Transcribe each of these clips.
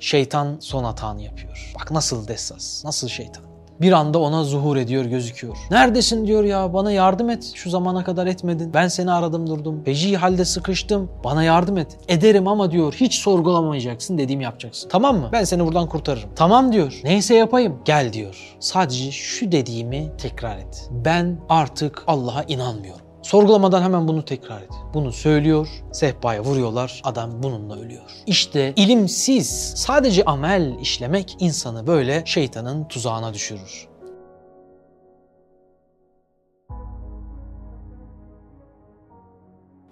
Şeytan son hatanı yapıyor. Bak nasıl dessas, nasıl şeytan. Bir anda ona zuhur ediyor, gözüküyor. Neredesin diyor ya, bana yardım et. Şu zamana kadar etmedin. Ben seni aradım durdum. Feci halde sıkıştım. Bana yardım et. Ederim ama diyor, hiç sorgulamayacaksın, dediğimi yapacaksın. Tamam mı? Ben seni buradan kurtarırım. Tamam diyor. Neyse yapayım. Gel diyor. Sadece şu dediğimi tekrar et. Ben artık Allah'a inanmıyorum. Sorgulamadan hemen bunu tekrar et. Bunu söylüyor, sehpaya vuruyorlar, adam bununla ölüyor. İşte ilimsiz, sadece amel işlemek insanı böyle şeytanın tuzağına düşürür.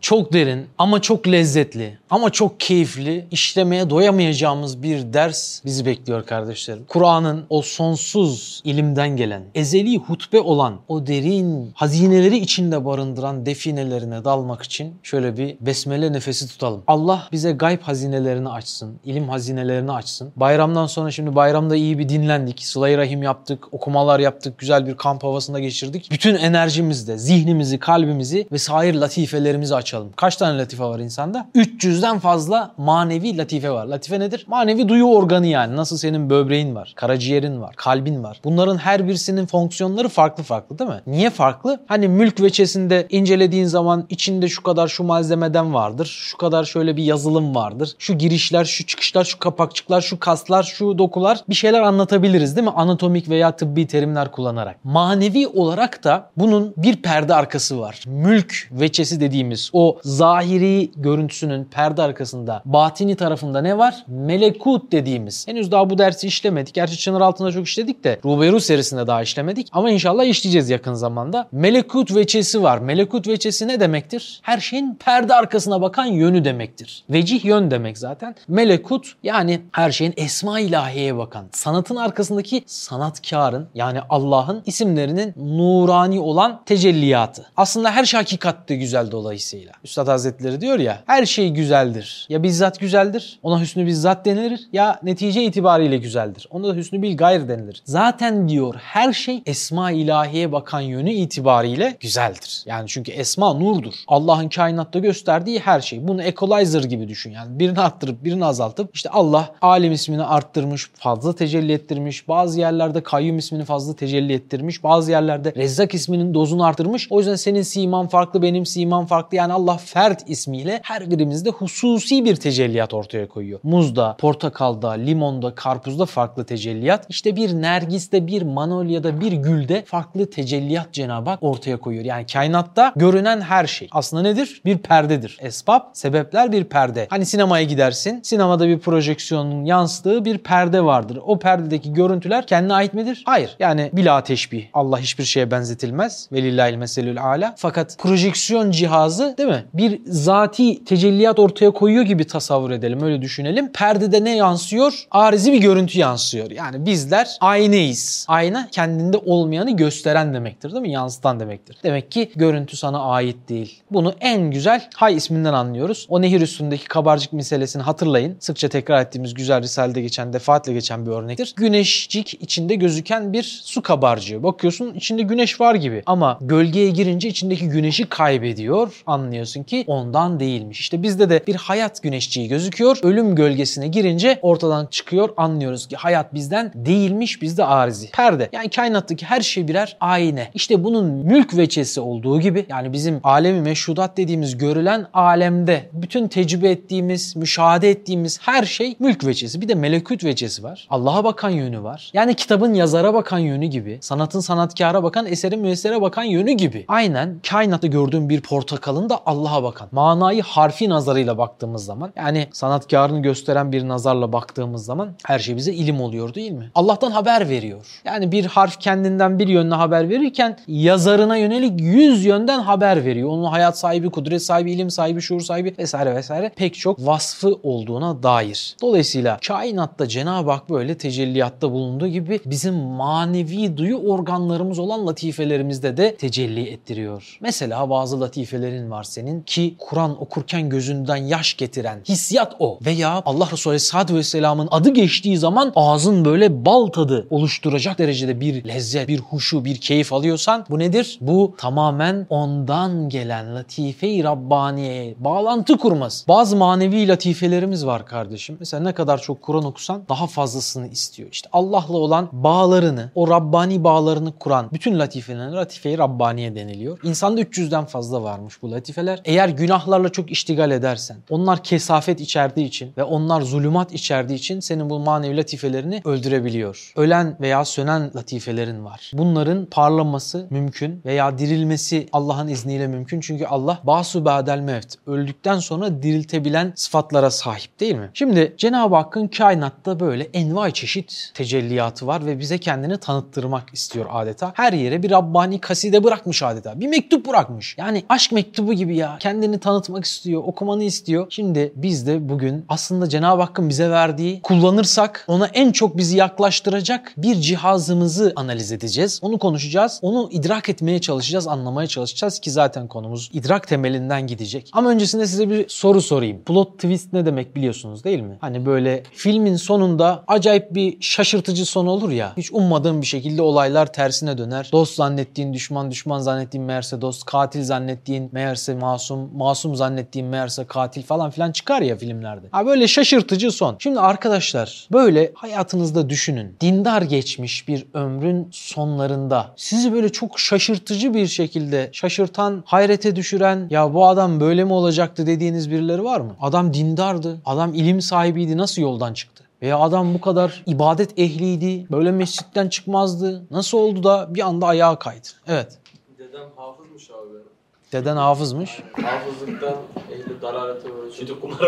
Çok derin ama çok lezzetli ama çok keyifli işlemeye doyamayacağımız bir ders bizi bekliyor kardeşlerim. Kur'an'ın o sonsuz ilimden gelen, ezeli hutbe olan o derin hazineleri içinde barındıran definelerine dalmak için şöyle bir besmele nefesi tutalım. Allah bize gayb hazinelerini açsın, ilim hazinelerini açsın. Bayramdan sonra şimdi bayramda iyi bir dinlendik, sıla rahim yaptık, okumalar yaptık, güzel bir kamp havasında geçirdik. Bütün enerjimizde, zihnimizi, kalbimizi ve sair latifelerimizi açalım açalım. Kaç tane latife var insanda? 300'den fazla manevi latife var. Latife nedir? Manevi duyu organı yani. Nasıl senin böbreğin var, karaciğerin var, kalbin var. Bunların her birisinin fonksiyonları farklı farklı değil mi? Niye farklı? Hani mülk veçesinde incelediğin zaman içinde şu kadar şu malzemeden vardır. Şu kadar şöyle bir yazılım vardır. Şu girişler, şu çıkışlar, şu kapakçıklar, şu kaslar, şu dokular bir şeyler anlatabiliriz değil mi? Anatomik veya tıbbi terimler kullanarak. Manevi olarak da bunun bir perde arkası var. Mülk veçesi dediğimiz zahiri görüntüsünün perde arkasında batini tarafında ne var? Melekut dediğimiz. Henüz daha bu dersi işlemedik. Gerçi Çınar altında çok işledik de Ruberu serisinde daha işlemedik. Ama inşallah işleyeceğiz yakın zamanda. Melekut veçesi var. Melekut veçesi ne demektir? Her şeyin perde arkasına bakan yönü demektir. Vecih yön demek zaten. Melekut yani her şeyin esma ilahiyeye bakan. Sanatın arkasındaki sanatkarın yani Allah'ın isimlerinin nurani olan tecelliyatı. Aslında her şey hakikatte güzel dolayısıyla. Üstad Hazretleri diyor ya her şey güzeldir. Ya bizzat güzeldir. Ona hüsnü bizzat denilir. Ya netice itibariyle güzeldir. Ona da hüsnü bil gayr denilir. Zaten diyor her şey esma ilahiye bakan yönü itibariyle güzeldir. Yani çünkü esma nurdur. Allah'ın kainatta gösterdiği her şey. Bunu equalizer gibi düşün. Yani birini arttırıp birini azaltıp işte Allah alim ismini arttırmış, fazla tecelli ettirmiş. Bazı yerlerde kayyum ismini fazla tecelli ettirmiş. Bazı yerlerde rezzak isminin dozunu arttırmış. O yüzden senin siman farklı, benim siman farklı. Yani Allah Fert ismiyle her birimizde hususi bir tecelliyat ortaya koyuyor. Muzda, portakalda, limonda, karpuzda farklı tecelliyat. İşte bir nergiste, bir manolyada, bir gülde farklı tecelliyat Cenab-ı Hak ortaya koyuyor. Yani kainatta görünen her şey aslında nedir? Bir perdedir. Esbab, sebepler bir perde. Hani sinemaya gidersin. Sinemada bir projeksiyonun yansıdığı bir perde vardır. O perdedeki görüntüler kendine ait midir? Hayır. Yani bila teşbih. Allah hiçbir şeye benzetilmez. Velillahil meselül ala. Fakat projeksiyon cihazı değil? Bir zati tecelliyat ortaya koyuyor gibi tasavvur edelim. Öyle düşünelim. Perdede ne yansıyor? Arizi bir görüntü yansıyor. Yani bizler aynayız. Ayna kendinde olmayanı gösteren demektir değil mi? Yansıtan demektir. Demek ki görüntü sana ait değil. Bunu en güzel Hay isminden anlıyoruz. O nehir üstündeki kabarcık meselesini hatırlayın. Sıkça tekrar ettiğimiz güzel Risale'de geçen, defaatle geçen bir örnektir. Güneşcik içinde gözüken bir su kabarcığı. Bakıyorsun içinde güneş var gibi ama gölgeye girince içindeki güneşi kaybediyor. Anlıyorsun ki ondan değilmiş. İşte bizde de bir hayat güneşciği gözüküyor. Ölüm gölgesine girince ortadan çıkıyor. Anlıyoruz ki hayat bizden değilmiş, bizde arizi. Perde. Yani kainattaki her şey birer ayna. İşte bunun mülk veçesi olduğu gibi yani bizim alemi meşhudat dediğimiz görülen alemde bütün tecrübe ettiğimiz, müşahede ettiğimiz her şey mülk veçesi. Bir de melekut veçesi var. Allah'a bakan yönü var. Yani kitabın yazara bakan yönü gibi, sanatın sanatkara bakan, eserin müessere bakan yönü gibi. Aynen kainatta gördüğüm bir portakalın da Allah'a bakan. Manayı harfi nazarıyla baktığımız zaman yani sanatkarını gösteren bir nazarla baktığımız zaman her şey bize ilim oluyor değil mi? Allah'tan haber veriyor. Yani bir harf kendinden bir yönle haber verirken yazarına yönelik yüz yönden haber veriyor. Onun hayat sahibi, kudret sahibi, ilim sahibi, şuur sahibi vesaire vesaire pek çok vasfı olduğuna dair. Dolayısıyla kainatta Cenab-ı Hak böyle tecelliyatta bulunduğu gibi bizim manevi duyu organlarımız olan latifelerimizde de tecelli ettiriyor. Mesela bazı latifelerin var senin ki Kur'an okurken gözünden yaş getiren hissiyat o. Veya Allah Resulü Aleyhisselatü Vesselam'ın adı geçtiği zaman ağzın böyle bal tadı oluşturacak derecede bir lezzet, bir huşu, bir keyif alıyorsan bu nedir? Bu tamamen ondan gelen latife-i Rabbaniye'ye bağlantı kurması. Bazı manevi latifelerimiz var kardeşim. Mesela ne kadar çok Kur'an okusan daha fazlasını istiyor. İşte Allah'la olan bağlarını, o Rabbani bağlarını kuran bütün latifelerine latife-i Rabbaniye deniliyor. İnsanda 300'den fazla varmış bu latifeler. Eğer günahlarla çok iştigal edersen, onlar kesafet içerdiği için ve onlar zulümat içerdiği için senin bu manevi latifelerini öldürebiliyor. Ölen veya sönen latifelerin var. Bunların parlaması mümkün veya dirilmesi Allah'ın izniyle mümkün. Çünkü Allah basu ba'del mevt öldükten sonra diriltebilen sıfatlara sahip değil mi? Şimdi Cenab-ı Hakk'ın kainatta böyle envai çeşit tecelliyatı var ve bize kendini tanıttırmak istiyor adeta. Her yere bir Rabbani kaside bırakmış adeta. Bir mektup bırakmış. Yani aşk mektubu gibi ya. Kendini tanıtmak istiyor, okumanı istiyor. Şimdi biz de bugün aslında Cenab-ı Hakk'ın bize verdiği kullanırsak ona en çok bizi yaklaştıracak bir cihazımızı analiz edeceğiz. Onu konuşacağız. Onu idrak etmeye çalışacağız, anlamaya çalışacağız ki zaten konumuz idrak temelinden gidecek. Ama öncesinde size bir soru sorayım. Plot twist ne demek biliyorsunuz değil mi? Hani böyle filmin sonunda acayip bir şaşırtıcı son olur ya. Hiç ummadığın bir şekilde olaylar tersine döner. Dost zannettiğin düşman, düşman zannettiğin meğerse dost, katil zannettiğin meğerse masum, masum zannettiğin meğerse katil falan filan çıkar ya filmlerde. Ha böyle şaşırtıcı son. Şimdi arkadaşlar böyle hayatınızda düşünün. Dindar geçmiş bir ömrün sonlarında sizi böyle çok şaşırtıcı bir şekilde şaşırtan, hayrete düşüren ya bu adam böyle mi olacaktı dediğiniz birileri var mı? Adam dindardı, adam ilim sahibiydi nasıl yoldan çıktı? Veya adam bu kadar ibadet ehliydi, böyle mescitten çıkmazdı. Nasıl oldu da bir anda ayağa kaydı? Evet. Dedem hafızmış abi benim. Deden hafızmış. Hafızlıktan ehli dalalete uğraşıyor. Şimdi kumara.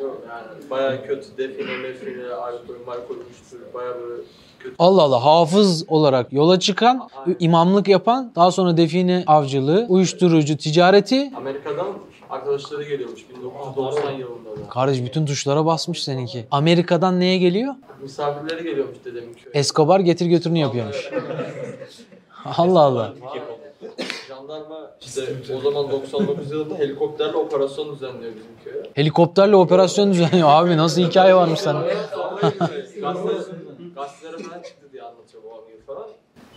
Yok yani bayağı kötü define mefine, alkol, malkol uyuşturucu bayağı böyle kötü. Allah Allah hafız olarak yola çıkan, imamlık yapan, daha sonra define avcılığı, uyuşturucu ticareti. Amerika'dan arkadaşları geliyormuş 1990 yılında da. Kardeş bütün tuşlara basmış seninki. Amerika'dan neye geliyor? Misafirleri geliyormuş dedemin köyüne. Escobar getir götürünü yapıyormuş. Allah Allah. Jandarma işte o zaman 99 yılında helikopterle operasyon düzenliyor bizim köye. Helikopterle operasyon düzenliyor. Abi nasıl hikaye varmış sen? Gazetelere, falan çıktı diye anlatıyor bu anıyı falan.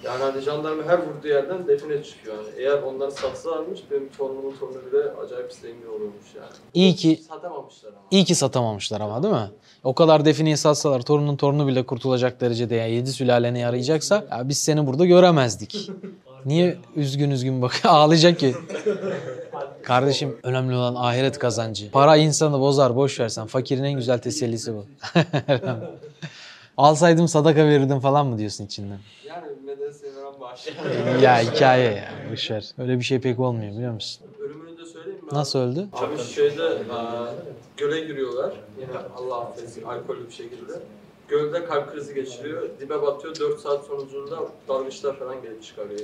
Yani hani jandarma her vurduğu yerden define çıkıyor. Yani eğer onları satsalarmış benim torunumun torunu bile acayip zengin olurmuş yani. İyi ki Satamamışlar ama. iyi ki satamamışlar ama değil mi? O kadar defineyi satsalar torunun torunu bile kurtulacak derecede yani yedi sülaleni yarayacaksa ya biz seni burada göremezdik. Niye üzgün üzgün bak ağlayacak ki. Kardeşim önemli olan ahiret kazancı. Para insanı bozar boş versen. Fakirin en güzel tesellisi bu. Alsaydım sadaka verirdim falan mı diyorsun içinden? Yani medreseye veren bağış. Ya hikaye ya boş ver. Öyle bir şey pek olmuyor biliyor musun? Ölümünü de söyleyeyim mi? Nasıl öldü? Abi şeyde göle giriyorlar. Yine Allah affetsin alkollü bir şekilde. Gölde kalp krizi geçiriyor. Dibe batıyor. 4 saat sonucunda dalgıçlar falan gelip çıkarıyor.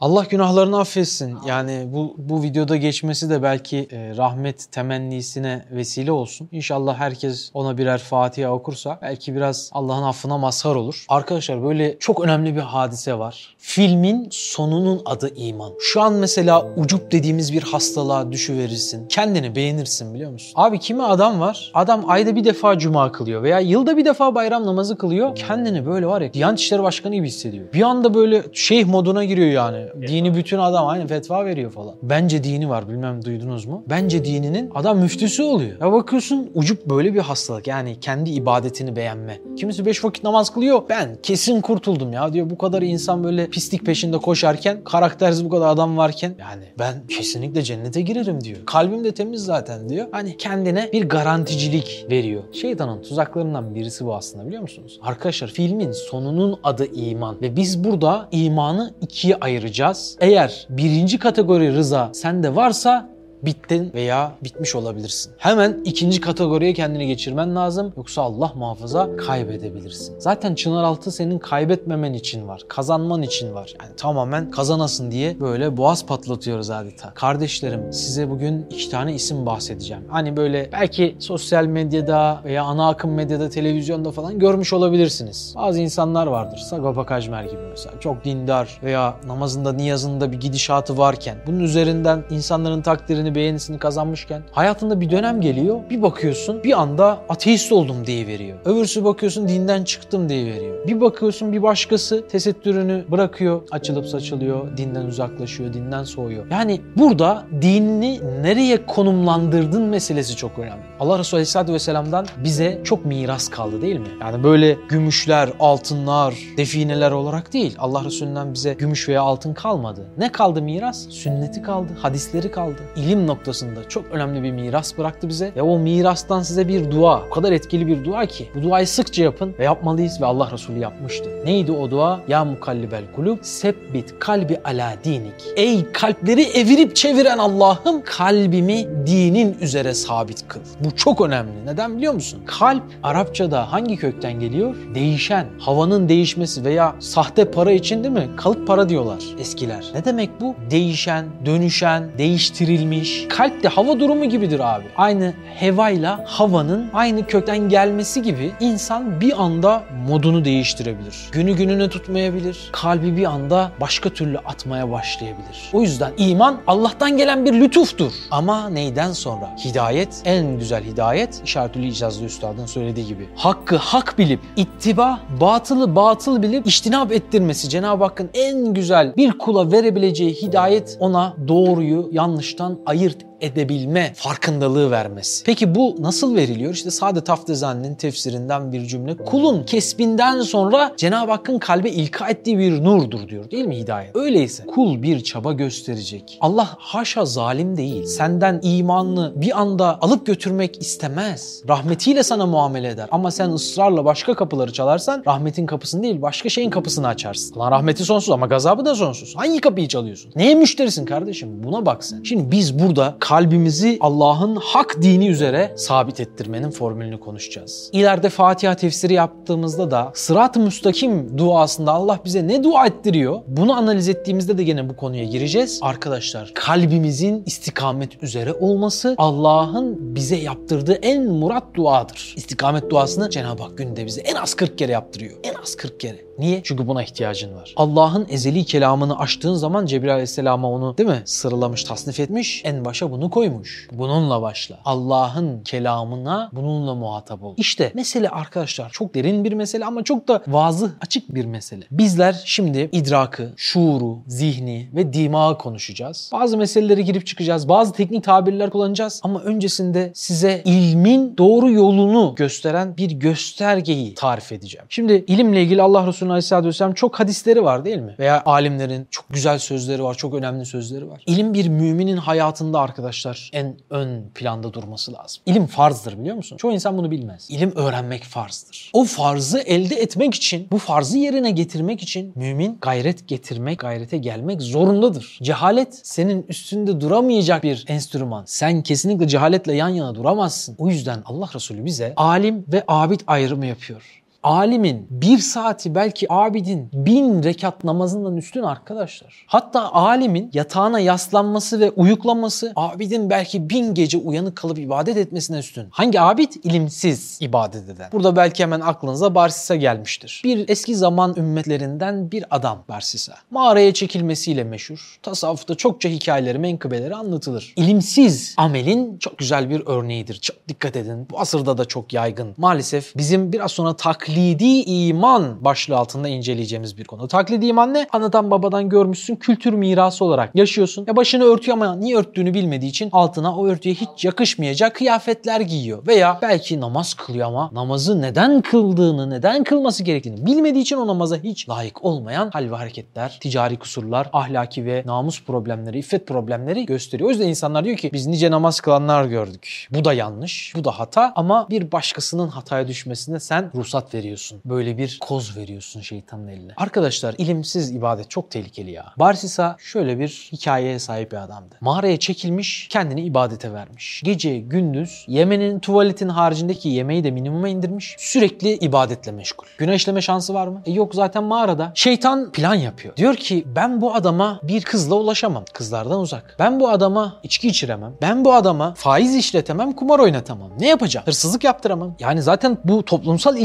Allah günahlarını affetsin. Yani bu bu videoda geçmesi de belki e, rahmet temennisine vesile olsun. İnşallah herkes ona birer Fatiha okursa belki biraz Allah'ın affına mazhar olur. Arkadaşlar böyle çok önemli bir hadise var. Filmin sonunun adı iman. Şu an mesela ucup dediğimiz bir hastalığa düşüverirsin. Kendini beğenirsin biliyor musun? Abi kimi adam var? Adam ayda bir defa cuma kılıyor veya yılda bir defa bayram namazı kılıyor. Kendini böyle var ya Diyanet İşleri Başkanı gibi hissediyor. Bir anda böyle şeyh moduna giriyor yani. Dini bütün adam aynı fetva veriyor falan. Bence dini var bilmem duydunuz mu? Bence dininin adam müftüsü oluyor. Ya bakıyorsun ucup böyle bir hastalık yani kendi ibadetini beğenme. Kimisi beş vakit namaz kılıyor. Ben kesin kurtuldum ya diyor. Bu kadar insan böyle pislik peşinde koşarken karaktersiz bu kadar adam varken yani ben kesinlikle cennete girerim diyor. Kalbim de temiz zaten diyor. Hani kendine bir garanticilik veriyor. Şeytanın tuzaklarından birisi bu aslında biliyor musunuz? Arkadaşlar filmin sonunun adı iman ve biz burada imanı ikiye ayıracağız. Eğer birinci kategori rıza sende varsa bittin veya bitmiş olabilirsin. Hemen ikinci kategoriye kendini geçirmen lazım. Yoksa Allah muhafaza kaybedebilirsin. Zaten Çınaraltı senin kaybetmemen için var. Kazanman için var. Yani tamamen kazanasın diye böyle boğaz patlatıyoruz adeta. Kardeşlerim size bugün iki tane isim bahsedeceğim. Hani böyle belki sosyal medyada veya ana akım medyada, televizyonda falan görmüş olabilirsiniz. Bazı insanlar vardır. Sagopa Kajmer gibi mesela. Çok dindar veya namazında, niyazında bir gidişatı varken bunun üzerinden insanların takdirini, beğenisini kazanmışken hayatında bir dönem geliyor. Bir bakıyorsun bir anda ateist oldum diye veriyor. Öbürsü bakıyorsun dinden çıktım diye veriyor. Bir bakıyorsun bir başkası tesettürünü bırakıyor, açılıp saçılıyor, dinden uzaklaşıyor, dinden soğuyor. Yani burada dinini nereye konumlandırdın meselesi çok önemli. Allah Resulü Aleyhisselatü Vesselam'dan bize çok miras kaldı değil mi? Yani böyle gümüşler, altınlar, defineler olarak değil. Allah Resulü'nden bize gümüş veya altın kalmadı. Ne kaldı miras? Sünneti kaldı, hadisleri kaldı. İlim noktasında çok önemli bir miras bıraktı bize. Ve o mirastan size bir dua. O kadar etkili bir dua ki. Bu duayı sıkça yapın ve yapmalıyız ve Allah Resulü yapmıştı. Neydi o dua? Ya mukallibel kulub sebbit kalbi ala dinik. Ey kalpleri evirip çeviren Allah'ım kalbimi dinin üzere sabit kıl. Bu çok önemli. Neden biliyor musun? Kalp Arapçada hangi kökten geliyor? Değişen. Havanın değişmesi veya sahte para için değil mi? Kalıp para diyorlar eskiler. Ne demek bu? Değişen, dönüşen, değiştirilmiş. Kalp de hava durumu gibidir abi. Aynı hevayla havanın aynı kökten gelmesi gibi insan bir anda modunu değiştirebilir. Günü gününe tutmayabilir. Kalbi bir anda başka türlü atmaya başlayabilir. O yüzden iman Allah'tan gelen bir lütuftur. Ama neyden sonra? Hidayet, en güzel hidayet işaretli icazlı üstadın söylediği gibi. Hakkı hak bilip ittiba, batılı batıl bilip iştinap ettirmesi Cenab-ı Hakk'ın en güzel bir kula verebileceği hidayet ona doğruyu yanlıştan غيرت edebilme farkındalığı vermesi. Peki bu nasıl veriliyor? İşte Saadet Haftezani'nin tefsirinden bir cümle. Kulun kesbinden sonra Cenab-ı Hakk'ın kalbe ilka ettiği bir nurdur diyor değil mi hidayet? Öyleyse kul bir çaba gösterecek. Allah haşa zalim değil. Senden imanını bir anda alıp götürmek istemez. Rahmetiyle sana muamele eder. Ama sen ısrarla başka kapıları çalarsan rahmetin kapısını değil başka şeyin kapısını açarsın. Allah rahmeti sonsuz ama gazabı da sonsuz. Hangi kapıyı çalıyorsun? Neye müşterisin kardeşim? Buna bak sen. Şimdi biz burada kalbimizi Allah'ın hak dini üzere sabit ettirmenin formülünü konuşacağız. İleride Fatiha tefsiri yaptığımızda da sırat-ı müstakim duasında Allah bize ne dua ettiriyor? Bunu analiz ettiğimizde de gene bu konuya gireceğiz. Arkadaşlar kalbimizin istikamet üzere olması Allah'ın bize yaptırdığı en murat duadır. İstikamet duasını Cenab-ı Hak günde bize en az 40 kere yaptırıyor. En az 40 kere. Niye? Çünkü buna ihtiyacın var. Allah'ın ezeli kelamını açtığın zaman Cebrail Aleyhisselam'a onu değil mi? Sıralamış, tasnif etmiş. En başa bunu koymuş. Bununla başla. Allah'ın kelamına bununla muhatap ol. İşte mesele arkadaşlar çok derin bir mesele ama çok da vazı açık bir mesele. Bizler şimdi idrakı, şuuru, zihni ve dimağı konuşacağız. Bazı meseleleri girip çıkacağız. Bazı teknik tabirler kullanacağız. Ama öncesinde size ilmin doğru yolunu gösteren bir göstergeyi tarif edeceğim. Şimdi ilimle ilgili Allah Resulü Aleyhisselatü Vesselam çok hadisleri var değil mi? Veya alimlerin çok güzel sözleri var, çok önemli sözleri var. İlim bir müminin hayatında arkadaşlar en ön planda durması lazım. İlim farzdır biliyor musun? Çoğu insan bunu bilmez. İlim öğrenmek farzdır. O farzı elde etmek için, bu farzı yerine getirmek için mümin gayret getirmek, gayrete gelmek zorundadır. Cehalet senin üstünde duramayacak bir enstrüman. Sen kesinlikle cehaletle yan yana duramazsın. O yüzden Allah Resulü bize alim ve abid ayrımı yapıyor alimin bir saati belki abidin bin rekat namazından üstün arkadaşlar. Hatta alimin yatağına yaslanması ve uyuklaması abidin belki bin gece uyanık kalıp ibadet etmesine üstün. Hangi abid? İlimsiz ibadet eden. Burada belki hemen aklınıza Barsisa gelmiştir. Bir eski zaman ümmetlerinden bir adam Barsisa. Mağaraya çekilmesiyle meşhur. Tasavvufta çokça hikayeleri, menkıbeleri anlatılır. İlimsiz amelin çok güzel bir örneğidir. Çok dikkat edin. Bu asırda da çok yaygın. Maalesef bizim biraz sonra taklit taklidi iman başlığı altında inceleyeceğimiz bir konu. Taklidi iman ne? Anadan babadan görmüşsün, kültür mirası olarak yaşıyorsun. Ya başını örtüyor ama niye örttüğünü bilmediği için altına o örtüye hiç yakışmayacak kıyafetler giyiyor. Veya belki namaz kılıyor ama namazı neden kıldığını, neden kılması gerektiğini bilmediği için o namaza hiç layık olmayan hal ve hareketler, ticari kusurlar, ahlaki ve namus problemleri, iffet problemleri gösteriyor. O yüzden insanlar diyor ki biz nice namaz kılanlar gördük. Bu da yanlış, bu da hata ama bir başkasının hataya düşmesine sen ruhsat veriyorsun. Böyle bir koz veriyorsun şeytanın eline. Arkadaşlar ilimsiz ibadet çok tehlikeli ya. Barsisa şöyle bir hikayeye sahip bir adamdı. Mağaraya çekilmiş, kendini ibadete vermiş. Gece, gündüz yemenin, tuvaletin haricindeki yemeği de minimuma indirmiş. Sürekli ibadetle meşgul. Günah işleme şansı var mı? E yok zaten mağarada. Şeytan plan yapıyor. Diyor ki ben bu adama bir kızla ulaşamam. Kızlardan uzak. Ben bu adama içki içiremem. Ben bu adama faiz işletemem, kumar oynatamam. Ne yapacağım? Hırsızlık yaptıramam. Yani zaten bu toplumsal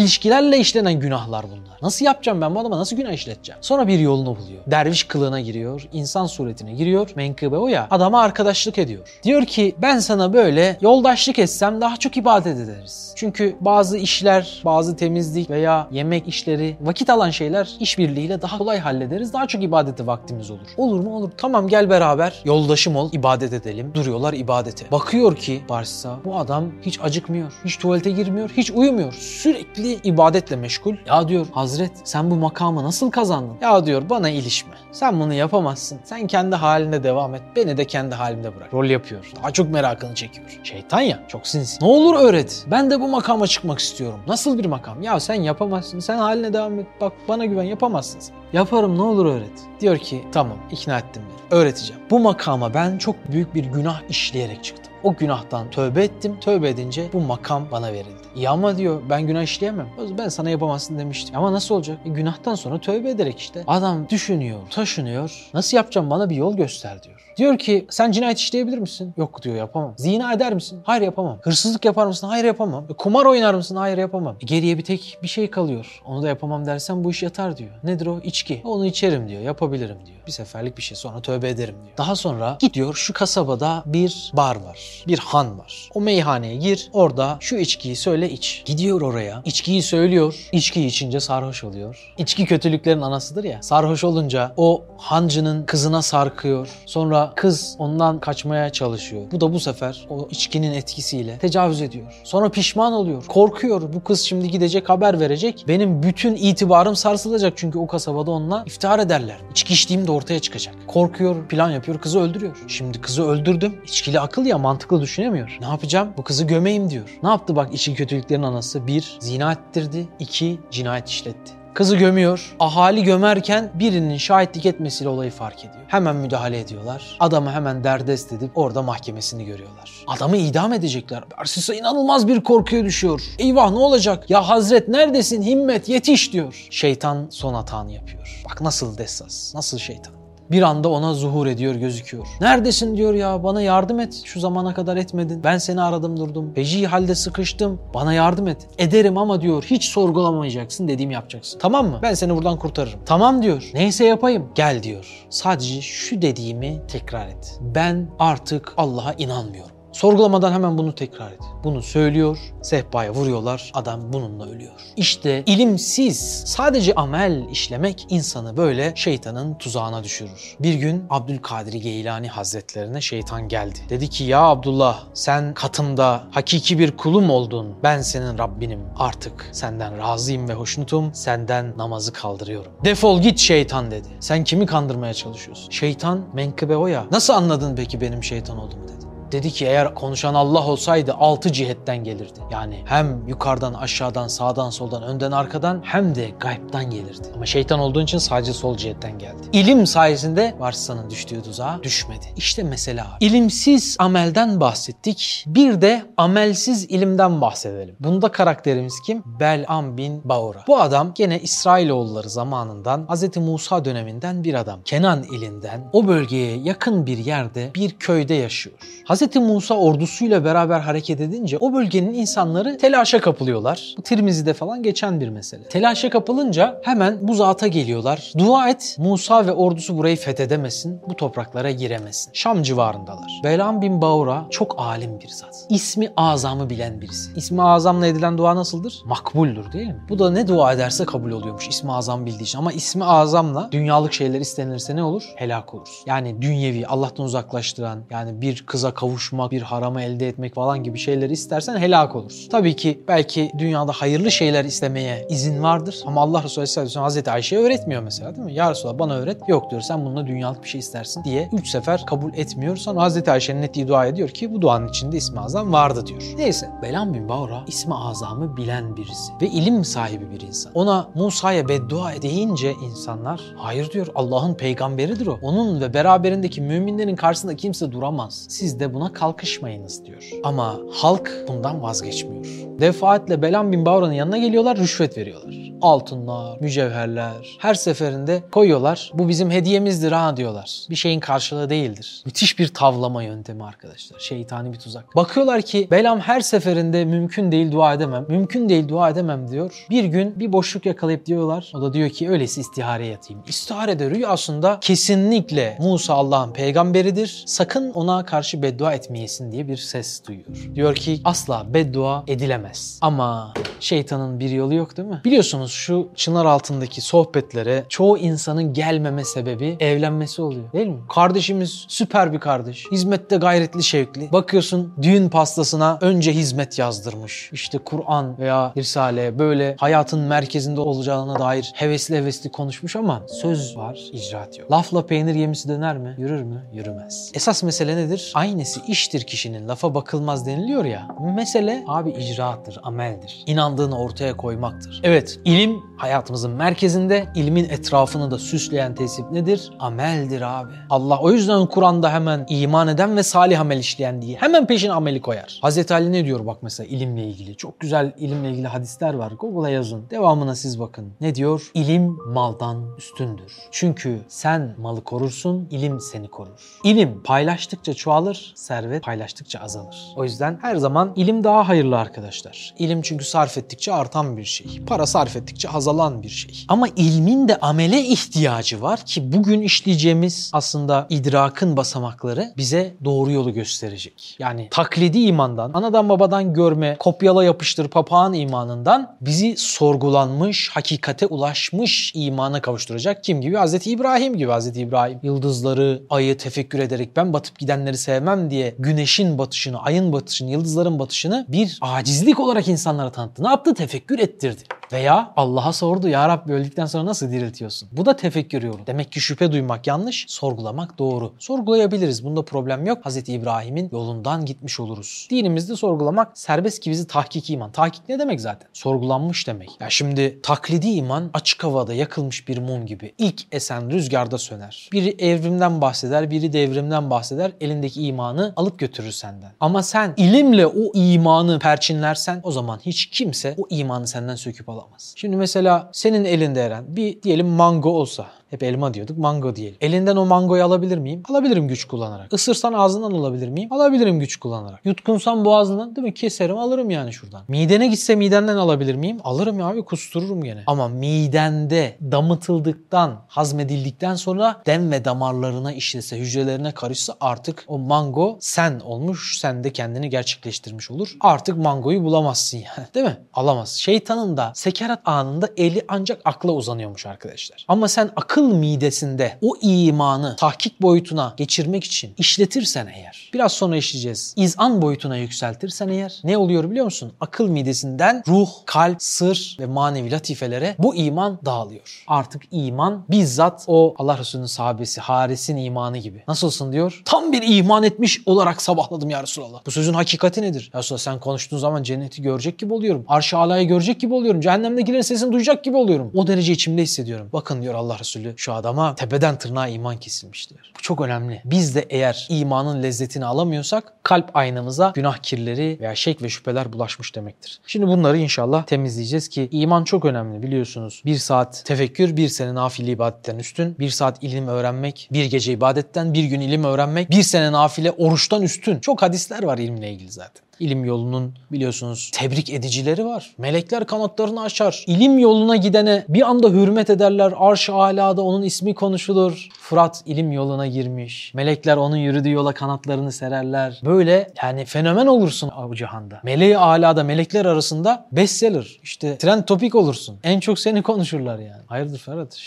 ilişkilerle işlenen günahlar bunlar. Nasıl yapacağım ben bu adama? Nasıl günah işleteceğim? Sonra bir yolunu buluyor. Derviş kılığına giriyor. insan suretine giriyor. Menkıbe o ya. Adama arkadaşlık ediyor. Diyor ki ben sana böyle yoldaşlık etsem daha çok ibadet ederiz. Çünkü bazı işler, bazı temizlik veya yemek işleri, vakit alan şeyler işbirliğiyle daha kolay hallederiz. Daha çok ibadete vaktimiz olur. Olur mu? Olur. Tamam gel beraber yoldaşım ol, ibadet edelim. Duruyorlar ibadete. Bakıyor ki Barsa bu adam hiç acıkmıyor, hiç tuvalete girmiyor, hiç uyumuyor. Sürekli ibadetle meşgul. Ya diyor Hazret sen bu makamı nasıl kazandın? Ya diyor bana ilişme. Sen bunu yapamazsın. Sen kendi halinde devam et. Beni de kendi halimde bırak. Rol yapıyor. Daha çok merakını çekiyor. Şeytan ya çok sinsi. Ne olur öğret. Ben de bu makama çıkmak istiyorum. Nasıl bir makam? Ya sen yapamazsın. Sen haline devam et. Bak bana güven yapamazsın. Yaparım ne olur öğret. Diyor ki tamam ikna ettim beni. Öğreteceğim. Bu makama ben çok büyük bir günah işleyerek çıktım. O günahtan tövbe ettim. Tövbe edince bu makam bana verildi. İyi ama diyor ben günah işleyemem. Ben sana yapamazsın demiştim. Ama nasıl olacak? E, günahtan sonra tövbe ederek işte. Adam düşünüyor, taşınıyor. Nasıl yapacağım bana bir yol göster diyor. Diyor ki sen cinayet işleyebilir misin? Yok diyor yapamam. Zina eder misin? Hayır yapamam. Hırsızlık yapar mısın? Hayır yapamam. E, kumar oynar mısın? Hayır yapamam. E, geriye bir tek bir şey kalıyor. Onu da yapamam dersen bu iş yatar diyor. Nedir o? İçki. Onu içerim diyor. Yapabilirim diyor. Bir seferlik bir şey sonra tövbe ederim diyor. Daha sonra gidiyor şu kasabada bir bar var. Bir han var. O meyhaneye gir. Orada şu içkiyi söyle iç. Gidiyor oraya. İçkiyi söylüyor. İçkiyi içince sarhoş oluyor. İçki kötülüklerin anasıdır ya. Sarhoş olunca o hancının kızına sarkıyor. Sonra kız ondan kaçmaya çalışıyor. Bu da bu sefer o içkinin etkisiyle tecavüz ediyor. Sonra pişman oluyor. Korkuyor. Bu kız şimdi gidecek haber verecek. Benim bütün itibarım sarsılacak çünkü o kasabada onunla iftihar ederler. İçki içtiğim de ortaya çıkacak. Korkuyor, plan yapıyor, kızı öldürüyor. Şimdi kızı öldürdüm. İçkili akıl ya mantıklı düşünemiyor. Ne yapacağım? Bu kızı gömeyim diyor. Ne yaptı bak içki kötülüklerin anası? Bir, zina ettirdi. iki cinayet işletti. Kızı gömüyor. Ahali gömerken birinin şahitlik etmesiyle olayı fark ediyor. Hemen müdahale ediyorlar. Adamı hemen derdest edip orada mahkemesini görüyorlar. Adamı idam edecekler. Bersisa inanılmaz bir korkuya düşüyor. Eyvah ne olacak? Ya Hazret neredesin? Himmet yetiş diyor. Şeytan son hatanı yapıyor. Bak nasıl dessas. Nasıl şeytan. Bir anda ona zuhur ediyor, gözüküyor. Neredesin diyor ya, bana yardım et. Şu zamana kadar etmedin. Ben seni aradım durdum. Feci halde sıkıştım. Bana yardım et. Ederim ama diyor, hiç sorgulamayacaksın, dediğimi yapacaksın. Tamam mı? Ben seni buradan kurtarırım. Tamam diyor. Neyse yapayım. Gel diyor. Sadece şu dediğimi tekrar et. Ben artık Allah'a inanmıyorum. Sorgulamadan hemen bunu tekrar et. Bunu söylüyor, sehpaya vuruyorlar, adam bununla ölüyor. İşte ilimsiz, sadece amel işlemek insanı böyle şeytanın tuzağına düşürür. Bir gün Abdülkadir Geylani Hazretlerine şeytan geldi. Dedi ki ya Abdullah sen katımda hakiki bir kulum oldun. Ben senin Rabbinim. Artık senden razıyım ve hoşnutum. Senden namazı kaldırıyorum. Defol git şeytan dedi. Sen kimi kandırmaya çalışıyorsun? Şeytan menkıbe o ya. Nasıl anladın peki benim şeytan olduğumu dedi. Dedi ki eğer konuşan Allah olsaydı altı cihetten gelirdi. Yani hem yukarıdan, aşağıdan, sağdan, soldan, önden, arkadan hem de gaybtan gelirdi. Ama şeytan olduğun için sadece sol cihetten geldi. İlim sayesinde Varsa'nın düştüğü tuzağa düşmedi. İşte mesela ilimsiz amelden bahsettik. Bir de amelsiz ilimden bahsedelim. Bunda karakterimiz kim? Bel'am bin Baura. Bu adam gene İsrailoğulları zamanından Hz. Musa döneminden bir adam. Kenan ilinden o bölgeye yakın bir yerde bir köyde yaşıyor. Hz. Musa ordusuyla beraber hareket edince o bölgenin insanları telaşa kapılıyorlar. Tirmizi'de falan geçen bir mesele. Telaşa kapılınca hemen bu zata geliyorlar. Dua et Musa ve ordusu burayı fethedemesin, bu topraklara giremesin. Şam civarındalar. Belam bin Baura çok alim bir zat. İsmi azamı bilen birisi. İsmi azamla edilen dua nasıldır? Makbuldür değil mi? Bu da ne dua ederse kabul oluyormuş ismi azam bildiği için. Ama ismi azamla dünyalık şeyler istenirse ne olur? Helak olur. Yani dünyevi, Allah'tan uzaklaştıran, yani bir kıza kavuşturan kavuşmak, bir harama elde etmek falan gibi şeyleri istersen helak olursun. Tabii ki belki dünyada hayırlı şeyler istemeye izin vardır ama Allah Resulü Aleyhisselatü Hazreti Ayşe'ye öğretmiyor mesela değil mi? Ya Resulallah bana öğret. Yok diyor sen bununla dünyalık bir şey istersin diye üç sefer kabul etmiyor. Sonra Hazreti Ayşe'nin ettiği dua ediyor ki bu duanın içinde ismi azam vardı diyor. Neyse Belam bin Bağra ismi azamı bilen birisi ve ilim sahibi bir insan. Ona Musa'ya beddua edeyince insanlar hayır diyor Allah'ın peygamberidir o. Onun ve beraberindeki müminlerin karşısında kimse duramaz. Siz de buna kalkışmayınız diyor. Ama halk bundan vazgeçmiyor. Defaatle Belam bin Bağra'nın yanına geliyorlar, rüşvet veriyorlar. Altınlar, mücevherler her seferinde koyuyorlar. Bu bizim hediyemizdir ha diyorlar. Bir şeyin karşılığı değildir. Müthiş bir tavlama yöntemi arkadaşlar. Şeytani bir tuzak. Bakıyorlar ki Belam her seferinde mümkün değil dua edemem. Mümkün değil dua edemem diyor. Bir gün bir boşluk yakalayıp diyorlar. O da diyor ki öyleyse istihare yatayım. İstiharede rüyasında kesinlikle Musa Allah'ın peygamberidir. Sakın ona karşı beddua etmeyesin diye bir ses duyuyor. Diyor ki asla beddua edilemez. Ama şeytanın bir yolu yok değil mi? Biliyorsunuz şu çınar altındaki sohbetlere çoğu insanın gelmeme sebebi evlenmesi oluyor. Değil mi? Kardeşimiz süper bir kardeş. Hizmette gayretli şevkli. Bakıyorsun düğün pastasına önce hizmet yazdırmış. İşte Kur'an veya Risale böyle hayatın merkezinde olacağına dair hevesli hevesli konuşmuş ama söz var, icraat yok. Lafla peynir yemisi döner mi? Yürür mü? Yürümez. Esas mesele nedir? Aynesi iştir kişinin. Lafa bakılmaz deniliyor ya. Mesele abi icraattır, ameldir. İnandığını ortaya koymaktır. Evet, ilim hayatımızın merkezinde. ilmin etrafını da süsleyen tesip nedir? Ameldir abi. Allah o yüzden Kur'an'da hemen iman eden ve salih amel işleyen diye hemen peşin ameli koyar. Hazreti Ali ne diyor bak mesela ilimle ilgili? Çok güzel ilimle ilgili hadisler var. Google'a yazın. Devamına siz bakın. Ne diyor? İlim maldan üstündür. Çünkü sen malı korursun, ilim seni korur. İlim paylaştıkça çoğalır, servet paylaştıkça azalır. O yüzden her zaman ilim daha hayırlı arkadaşlar. İlim çünkü sarf ettikçe artan bir şey. Para sarf ettikçe azalan bir şey. Ama ilmin de amele ihtiyacı var ki bugün işleyeceğimiz aslında idrakın basamakları bize doğru yolu gösterecek. Yani taklidi imandan, anadan babadan görme, kopyala yapıştır papağan imanından bizi sorgulanmış, hakikate ulaşmış imana kavuşturacak. Kim gibi? Hazreti İbrahim gibi. Hazreti İbrahim yıldızları, ayı tefekkür ederek ben batıp gidenleri sevmem diye güneşin batışını, ayın batışını, yıldızların batışını bir acizlik olarak insanlara tanıttı. Ne yaptı? Tefekkür ettirdi. Veya Allah'a sordu ya Rabbi öldükten sonra nasıl diriltiyorsun? Bu da tefekkür yolu. Demek ki şüphe duymak yanlış, sorgulamak doğru. Sorgulayabiliriz. Bunda problem yok. Hz. İbrahim'in yolundan gitmiş oluruz. Dinimizde sorgulamak serbest ki bizi tahkik iman. Tahkik ne demek zaten? Sorgulanmış demek. Ya şimdi taklidi iman açık havada yakılmış bir mum gibi. İlk esen rüzgarda söner. Biri evrimden bahseder, biri devrimden bahseder. Elindeki imanı alıp götürür senden. Ama sen ilimle o imanı perçinlersen o zaman hiç kimse o imanı senden söküp alamaz. Şimdi mesela senin elinde Eren bir diyelim mango olsa hep elma diyorduk. Mango diyelim. Elinden o mangoyu alabilir miyim? Alabilirim güç kullanarak. Isırsan ağzından alabilir miyim? Alabilirim güç kullanarak. Yutkunsam boğazından değil mi? Keserim alırım yani şuradan. Midene gitse midenden alabilir miyim? Alırım ya abi kustururum gene. Ama midende damıtıldıktan, hazmedildikten sonra dem ve damarlarına işlese, hücrelerine karışsa artık o mango sen olmuş. Sen de kendini gerçekleştirmiş olur. Artık mangoyu bulamazsın yani. Değil mi? Alamaz. Şeytanın da sekerat anında eli ancak akla uzanıyormuş arkadaşlar. Ama sen akıl midesinde o imanı tahkik boyutuna geçirmek için işletirsen eğer, biraz sonra işleyeceğiz. İzan boyutuna yükseltirsen eğer ne oluyor biliyor musun? Akıl midesinden ruh, kalp, sır ve manevi latifelere bu iman dağılıyor. Artık iman bizzat o Allah Resulü'nün sahabesi Haris'in imanı gibi. Nasılsın diyor? Tam bir iman etmiş olarak sabahladım ya Resulallah. Bu sözün hakikati nedir? Ya Resulallah sen konuştuğun zaman cenneti görecek gibi oluyorum. Arş-ı görecek gibi oluyorum. Cehennemdekilerin sesini duyacak gibi oluyorum. O derece içimde hissediyorum. Bakın diyor Allah Resulü şu adama tepeden tırnağa iman kesilmiş diyor. Bu çok önemli. Biz de eğer imanın lezzetini alamıyorsak kalp aynamıza günah kirleri veya şek ve şüpheler bulaşmış demektir. Şimdi bunları inşallah temizleyeceğiz ki iman çok önemli biliyorsunuz. Bir saat tefekkür, bir sene nafile ibadetten üstün. Bir saat ilim öğrenmek, bir gece ibadetten, bir gün ilim öğrenmek, bir sene nafile oruçtan üstün. Çok hadisler var ilimle ilgili zaten. İlim yolunun biliyorsunuz tebrik edicileri var. Melekler kanatlarını açar. İlim yoluna gidene bir anda hürmet ederler. Arş-ı alada onun ismi konuşulur. Fırat ilim yoluna girmiş. Melekler onun yürüdüğü yola kanatlarını sererler. Böyle yani fenomen olursun bu cihanda. Meleği alada melekler arasında bestseller. İşte trend topik olursun. En çok seni konuşurlar yani. Hayırdır Ferhat?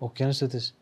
Okyanus ötesi.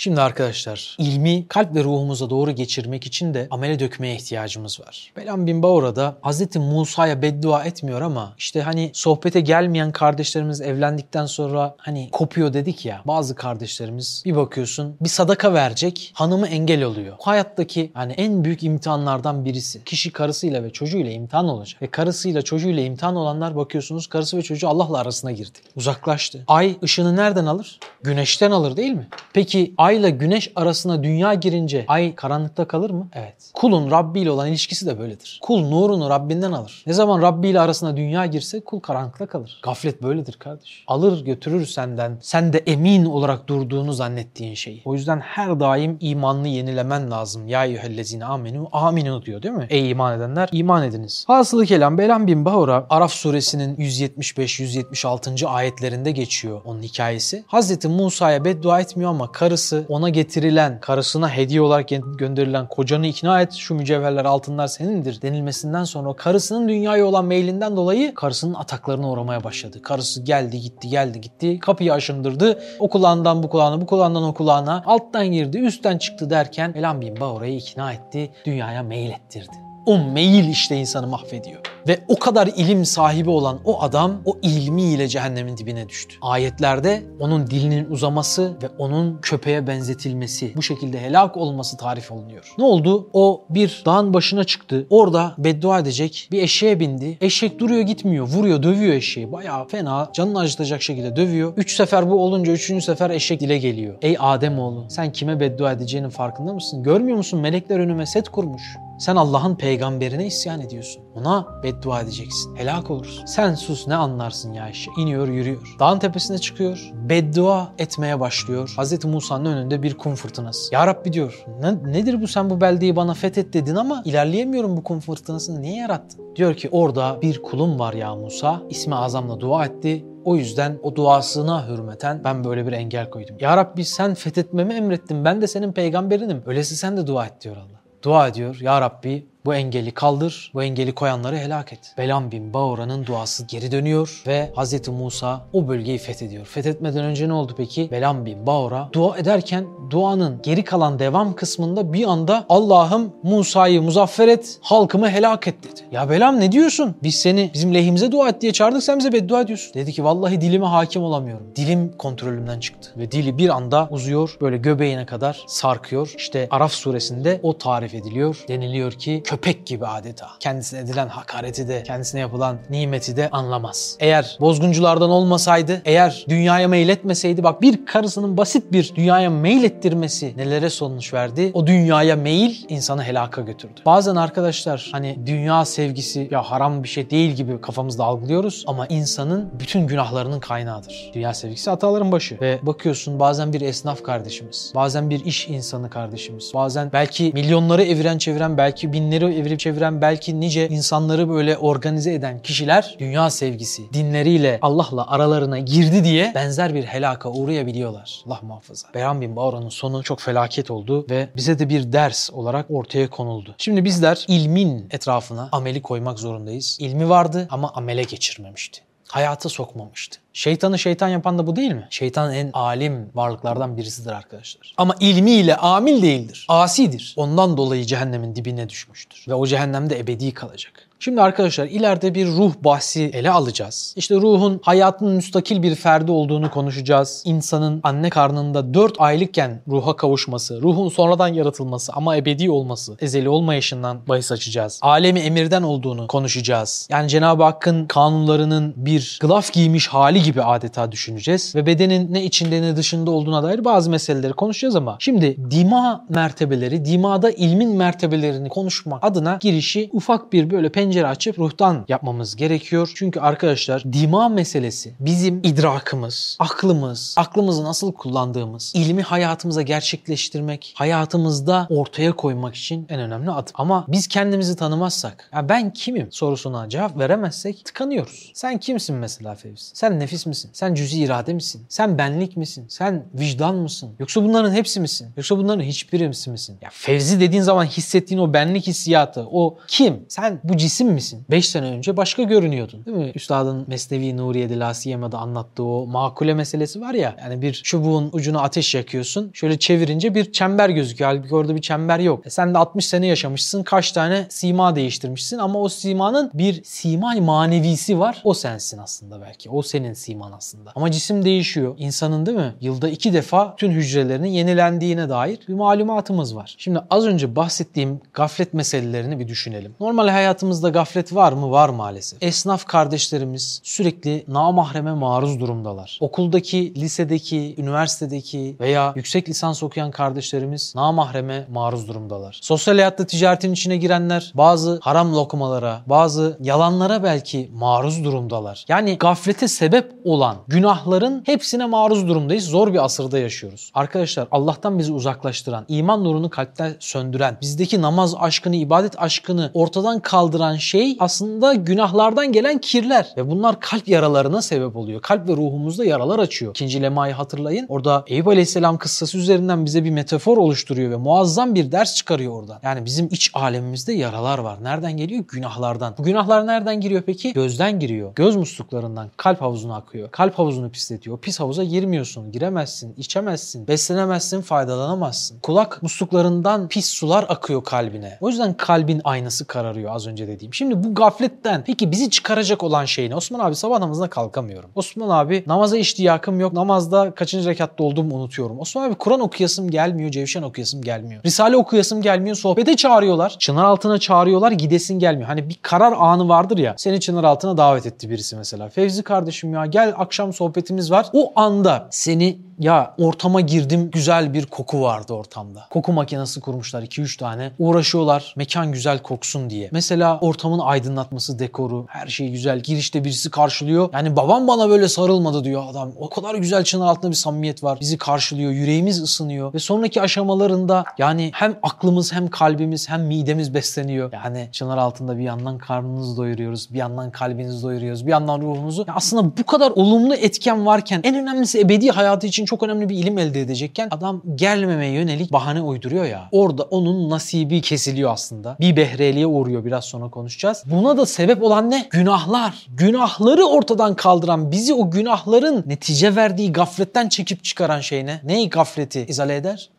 Şimdi arkadaşlar ilmi kalp ve ruhumuza doğru geçirmek için de amele dökmeye ihtiyacımız var. Belam bin Baura da Hz. Musa'ya beddua etmiyor ama işte hani sohbete gelmeyen kardeşlerimiz evlendikten sonra hani kopuyor dedik ya bazı kardeşlerimiz bir bakıyorsun bir sadaka verecek hanımı engel oluyor. Bu hayattaki hani en büyük imtihanlardan birisi. Kişi karısıyla ve çocuğuyla imtihan olacak. Ve karısıyla çocuğuyla imtihan olanlar bakıyorsunuz karısı ve çocuğu Allah'la arasına girdi. Uzaklaştı. Ay ışını nereden alır? Güneşten alır değil mi? Peki ayla güneş arasına dünya girince ay karanlıkta kalır mı? Evet. Kulun Rabbi ile olan ilişkisi de böyledir. Kul nurunu Rabbinden alır. Ne zaman Rabbi ile arasına dünya girse kul karanlıkta kalır. Gaflet böyledir kardeş. Alır götürür senden. Sen de emin olarak durduğunu zannettiğin şeyi. O yüzden her daim imanını yenilemen lazım. Ya eyyühellezine amenu aminu diyor değil mi? Ey iman edenler iman ediniz. Hasılı kelam Belam bin Bahura Araf suresinin 175-176. ayetlerinde geçiyor onun hikayesi. Hazreti Musa'ya beddua etmiyor ama karısı ona getirilen, karısına hediye olarak gönderilen kocanı ikna et şu mücevherler altınlar senindir denilmesinden sonra karısının dünyaya olan meylinden dolayı karısının ataklarına uğramaya başladı. Karısı geldi gitti geldi gitti kapıyı aşındırdı. O kulağından bu kulağına bu kulağından o kulağına alttan girdi üstten çıktı derken Elam bin Baura'yı ikna etti. Dünyaya meyil ettirdi. O meyil işte insanı mahvediyor. Ve o kadar ilim sahibi olan o adam o ilmiyle cehennemin dibine düştü. Ayetlerde onun dilinin uzaması ve onun köpeğe benzetilmesi, bu şekilde helak olması tarif olunuyor. Ne oldu? O bir dağın başına çıktı. Orada beddua edecek bir eşeğe bindi. Eşek duruyor gitmiyor. Vuruyor, dövüyor eşeği. Bayağı fena, canını acıtacak şekilde dövüyor. Üç sefer bu olunca üçüncü sefer eşek dile geliyor. Ey Ademoğlu sen kime beddua edeceğinin farkında mısın? Görmüyor musun? Melekler önüme set kurmuş. Sen Allah'ın peygamberine isyan ediyorsun. Ona beddua edeceksin. Helak olursun. Sen sus ne anlarsın ya işe. İniyor yürüyor. Dağın tepesine çıkıyor. Beddua etmeye başlıyor. Hz. Musa'nın önünde bir kum fırtınası. Ya Rabbi diyor ne, nedir bu sen bu beldeyi bana fethet dedin ama ilerleyemiyorum bu kum fırtınasını niye yarattın? Diyor ki orada bir kulum var ya Musa. İsmi azamla dua etti. O yüzden o duasına hürmeten ben böyle bir engel koydum. Ya Rabbi sen fethetmemi emrettin. Ben de senin peygamberinim. Öylesi sen de dua et diyor Allah. Dua ediyor. Ya Rabbi bu engeli kaldır, bu engeli koyanları helak et. Belam bin Baura'nın duası geri dönüyor ve Hz. Musa o bölgeyi fethediyor. Fethetmeden önce ne oldu peki? Belam bin Baura dua ederken duanın geri kalan devam kısmında bir anda Allah'ım Musa'yı muzaffer et, halkımı helak et dedi. Ya Belam ne diyorsun? Biz seni bizim lehimize dua et diye çağırdık sen bize beddua ediyorsun. Dedi ki vallahi dilime hakim olamıyorum. Dilim kontrolümden çıktı ve dili bir anda uzuyor böyle göbeğine kadar sarkıyor. İşte Araf suresinde o tarif ediliyor. Deniliyor ki köpek gibi adeta. Kendisine edilen hakareti de, kendisine yapılan nimeti de anlamaz. Eğer bozgunculardan olmasaydı, eğer dünyaya meyletmeseydi, bak bir karısının basit bir dünyaya meylettirmesi nelere sonuç verdi? O dünyaya meyil insanı helaka götürdü. Bazen arkadaşlar hani dünya sevgisi ya haram bir şey değil gibi kafamızda algılıyoruz ama insanın bütün günahlarının kaynağıdır. Dünya sevgisi hataların başı ve bakıyorsun bazen bir esnaf kardeşimiz, bazen bir iş insanı kardeşimiz, bazen belki milyonları eviren çeviren belki binleri evirip çeviren belki nice insanları böyle organize eden kişiler dünya sevgisi, dinleriyle Allah'la aralarına girdi diye benzer bir helaka uğrayabiliyorlar. Allah muhafaza. Beran bin Baura'nın sonu çok felaket oldu ve bize de bir ders olarak ortaya konuldu. Şimdi bizler ilmin etrafına ameli koymak zorundayız. İlmi vardı ama amele geçirmemişti hayata sokmamıştı. Şeytanı şeytan yapan da bu değil mi? Şeytan en alim varlıklardan birisidir arkadaşlar. Ama ilmiyle amil değildir. Asidir. Ondan dolayı cehennemin dibine düşmüştür. Ve o cehennemde ebedi kalacak. Şimdi arkadaşlar ileride bir ruh bahsi ele alacağız. İşte ruhun hayatın müstakil bir ferdi olduğunu konuşacağız. İnsanın anne karnında 4 aylıkken ruha kavuşması, ruhun sonradan yaratılması ama ebedi olması, ezeli olmayışından bahis açacağız. Alemi emirden olduğunu konuşacağız. Yani Cenab-ı Hakk'ın kanunlarının bir glaf giymiş hali gibi adeta düşüneceğiz. Ve bedenin ne içinde ne dışında olduğuna dair bazı meseleleri konuşacağız ama şimdi dima mertebeleri, dimada ilmin mertebelerini konuşmak adına girişi ufak bir böyle pencere açıp ruhtan yapmamız gerekiyor. Çünkü arkadaşlar dima meselesi bizim idrakımız, aklımız, aklımızı nasıl kullandığımız, ilmi hayatımıza gerçekleştirmek, hayatımızda ortaya koymak için en önemli adım. Ama biz kendimizi tanımazsak, ya ben kimim sorusuna cevap veremezsek tıkanıyoruz. Sen kimsin mesela Fevzi? Sen nefis nefis misin? Sen cüzi irade misin? Sen benlik misin? Sen vicdan mısın? Yoksa bunların hepsi misin? Yoksa bunların hiçbirisi misin? Ya Fevzi dediğin zaman hissettiğin o benlik hissiyatı, o kim? Sen bu cisim misin? 5 sene önce başka görünüyordun. Değil mi? Üstadın Mesnevi Nuriye'de Lasiyema'da anlattığı o makule meselesi var ya. Yani bir çubuğun ucuna ateş yakıyorsun. Şöyle çevirince bir çember gözüküyor. Halbuki orada bir çember yok. E sen de 60 sene yaşamışsın. Kaç tane sima değiştirmişsin ama o simanın bir simay manevisi var. O sensin aslında belki. O senin siman aslında. Ama cisim değişiyor. İnsanın değil mi? Yılda iki defa tüm hücrelerinin yenilendiğine dair bir malumatımız var. Şimdi az önce bahsettiğim gaflet meselelerini bir düşünelim. Normal hayatımızda gaflet var mı? Var maalesef. Esnaf kardeşlerimiz sürekli namahreme maruz durumdalar. Okuldaki, lisedeki, üniversitedeki veya yüksek lisans okuyan kardeşlerimiz namahreme maruz durumdalar. Sosyal hayatta ticaretin içine girenler bazı haram lokmalara, bazı yalanlara belki maruz durumdalar. Yani gaflete sebep olan günahların hepsine maruz durumdayız. Zor bir asırda yaşıyoruz. Arkadaşlar Allah'tan bizi uzaklaştıran, iman nurunu kalpten söndüren, bizdeki namaz aşkını, ibadet aşkını ortadan kaldıran şey aslında günahlardan gelen kirler. Ve bunlar kalp yaralarına sebep oluyor. Kalp ve ruhumuzda yaralar açıyor. İkinci lemayı hatırlayın. Orada Eyüp Aleyhisselam kıssası üzerinden bize bir metafor oluşturuyor ve muazzam bir ders çıkarıyor oradan. Yani bizim iç alemimizde yaralar var. Nereden geliyor? Günahlardan. Bu günahlar nereden giriyor peki? Gözden giriyor. Göz musluklarından kalp havuzuna akıyor. Kalp havuzunu pisletiyor. O pis havuza girmiyorsun. Giremezsin, içemezsin, beslenemezsin, faydalanamazsın. Kulak musluklarından pis sular akıyor kalbine. O yüzden kalbin aynası kararıyor az önce dediğim. Şimdi bu gafletten peki bizi çıkaracak olan şey ne? Osman abi sabah namazına kalkamıyorum. Osman abi namaza iştiyakım yok. Namazda kaçıncı rekatta olduğumu unutuyorum. Osman abi Kur'an okuyasım gelmiyor. Cevşen okuyasım gelmiyor. Risale okuyasım gelmiyor. Sohbete çağırıyorlar. Çınar altına çağırıyorlar. Gidesin gelmiyor. Hani bir karar anı vardır ya. Seni çınar altına davet etti birisi mesela. Fevzi kardeşim ya gel akşam sohbetimiz var. O anda seni ya ortama girdim güzel bir koku vardı ortamda. Koku makinesi kurmuşlar 2-3 tane. Uğraşıyorlar mekan güzel koksun diye. Mesela ortamın aydınlatması, dekoru, her şey güzel. Girişte birisi karşılıyor. Yani babam bana böyle sarılmadı diyor adam. O kadar güzel çınar altında bir samimiyet var. Bizi karşılıyor, yüreğimiz ısınıyor. Ve sonraki aşamalarında yani hem aklımız hem kalbimiz hem midemiz besleniyor. Yani çınar altında bir yandan karnınızı doyuruyoruz, bir yandan kalbinizi doyuruyoruz, bir yandan ruhumuzu. Ya aslında bu kadar olumlu etken varken en önemlisi ebedi hayatı için çok önemli bir ilim elde edecekken adam gelmemeye yönelik bahane uyduruyor ya. Orada onun nasibi kesiliyor aslında. Bir behreliğe uğruyor biraz sonra konuşacağız. Buna da sebep olan ne? Günahlar. Günahları ortadan kaldıran, bizi o günahların netice verdiği gafletten çekip çıkaran şey ne? Neyi gafleti izale eder?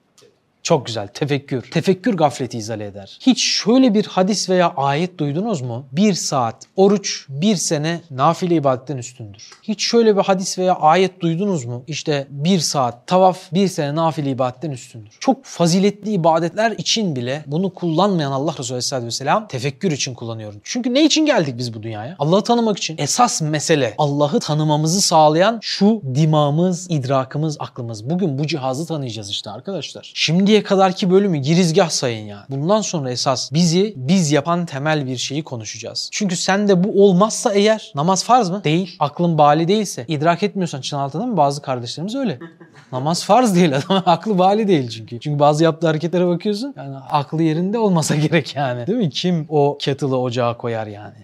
Çok güzel. Tefekkür. Tefekkür gafleti izale eder. Hiç şöyle bir hadis veya ayet duydunuz mu? Bir saat oruç bir sene nafile ibadetten üstündür. Hiç şöyle bir hadis veya ayet duydunuz mu? İşte bir saat tavaf bir sene nafile ibadetten üstündür. Çok faziletli ibadetler için bile bunu kullanmayan Allah Resulü Aleyhisselatü Vesselam tefekkür için kullanıyor. Çünkü ne için geldik biz bu dünyaya? Allah'ı tanımak için. Esas mesele Allah'ı tanımamızı sağlayan şu dimağımız, idrakımız, aklımız. Bugün bu cihazı tanıyacağız işte arkadaşlar. Şimdiye kadarki bölümü girizgah sayın ya. Bundan sonra esas bizi biz yapan temel bir şeyi konuşacağız. Çünkü sende bu olmazsa eğer namaz farz mı? Değil. Aklın bali değilse, idrak etmiyorsan çın altında mı? Bazı kardeşlerimiz öyle. namaz farz değil adam. Aklı bali değil çünkü. Çünkü bazı yaptığı hareketlere bakıyorsun. Yani aklı yerinde olmasa gerek yani. Değil mi? Kim o kettle'ı ocağa koyar yani?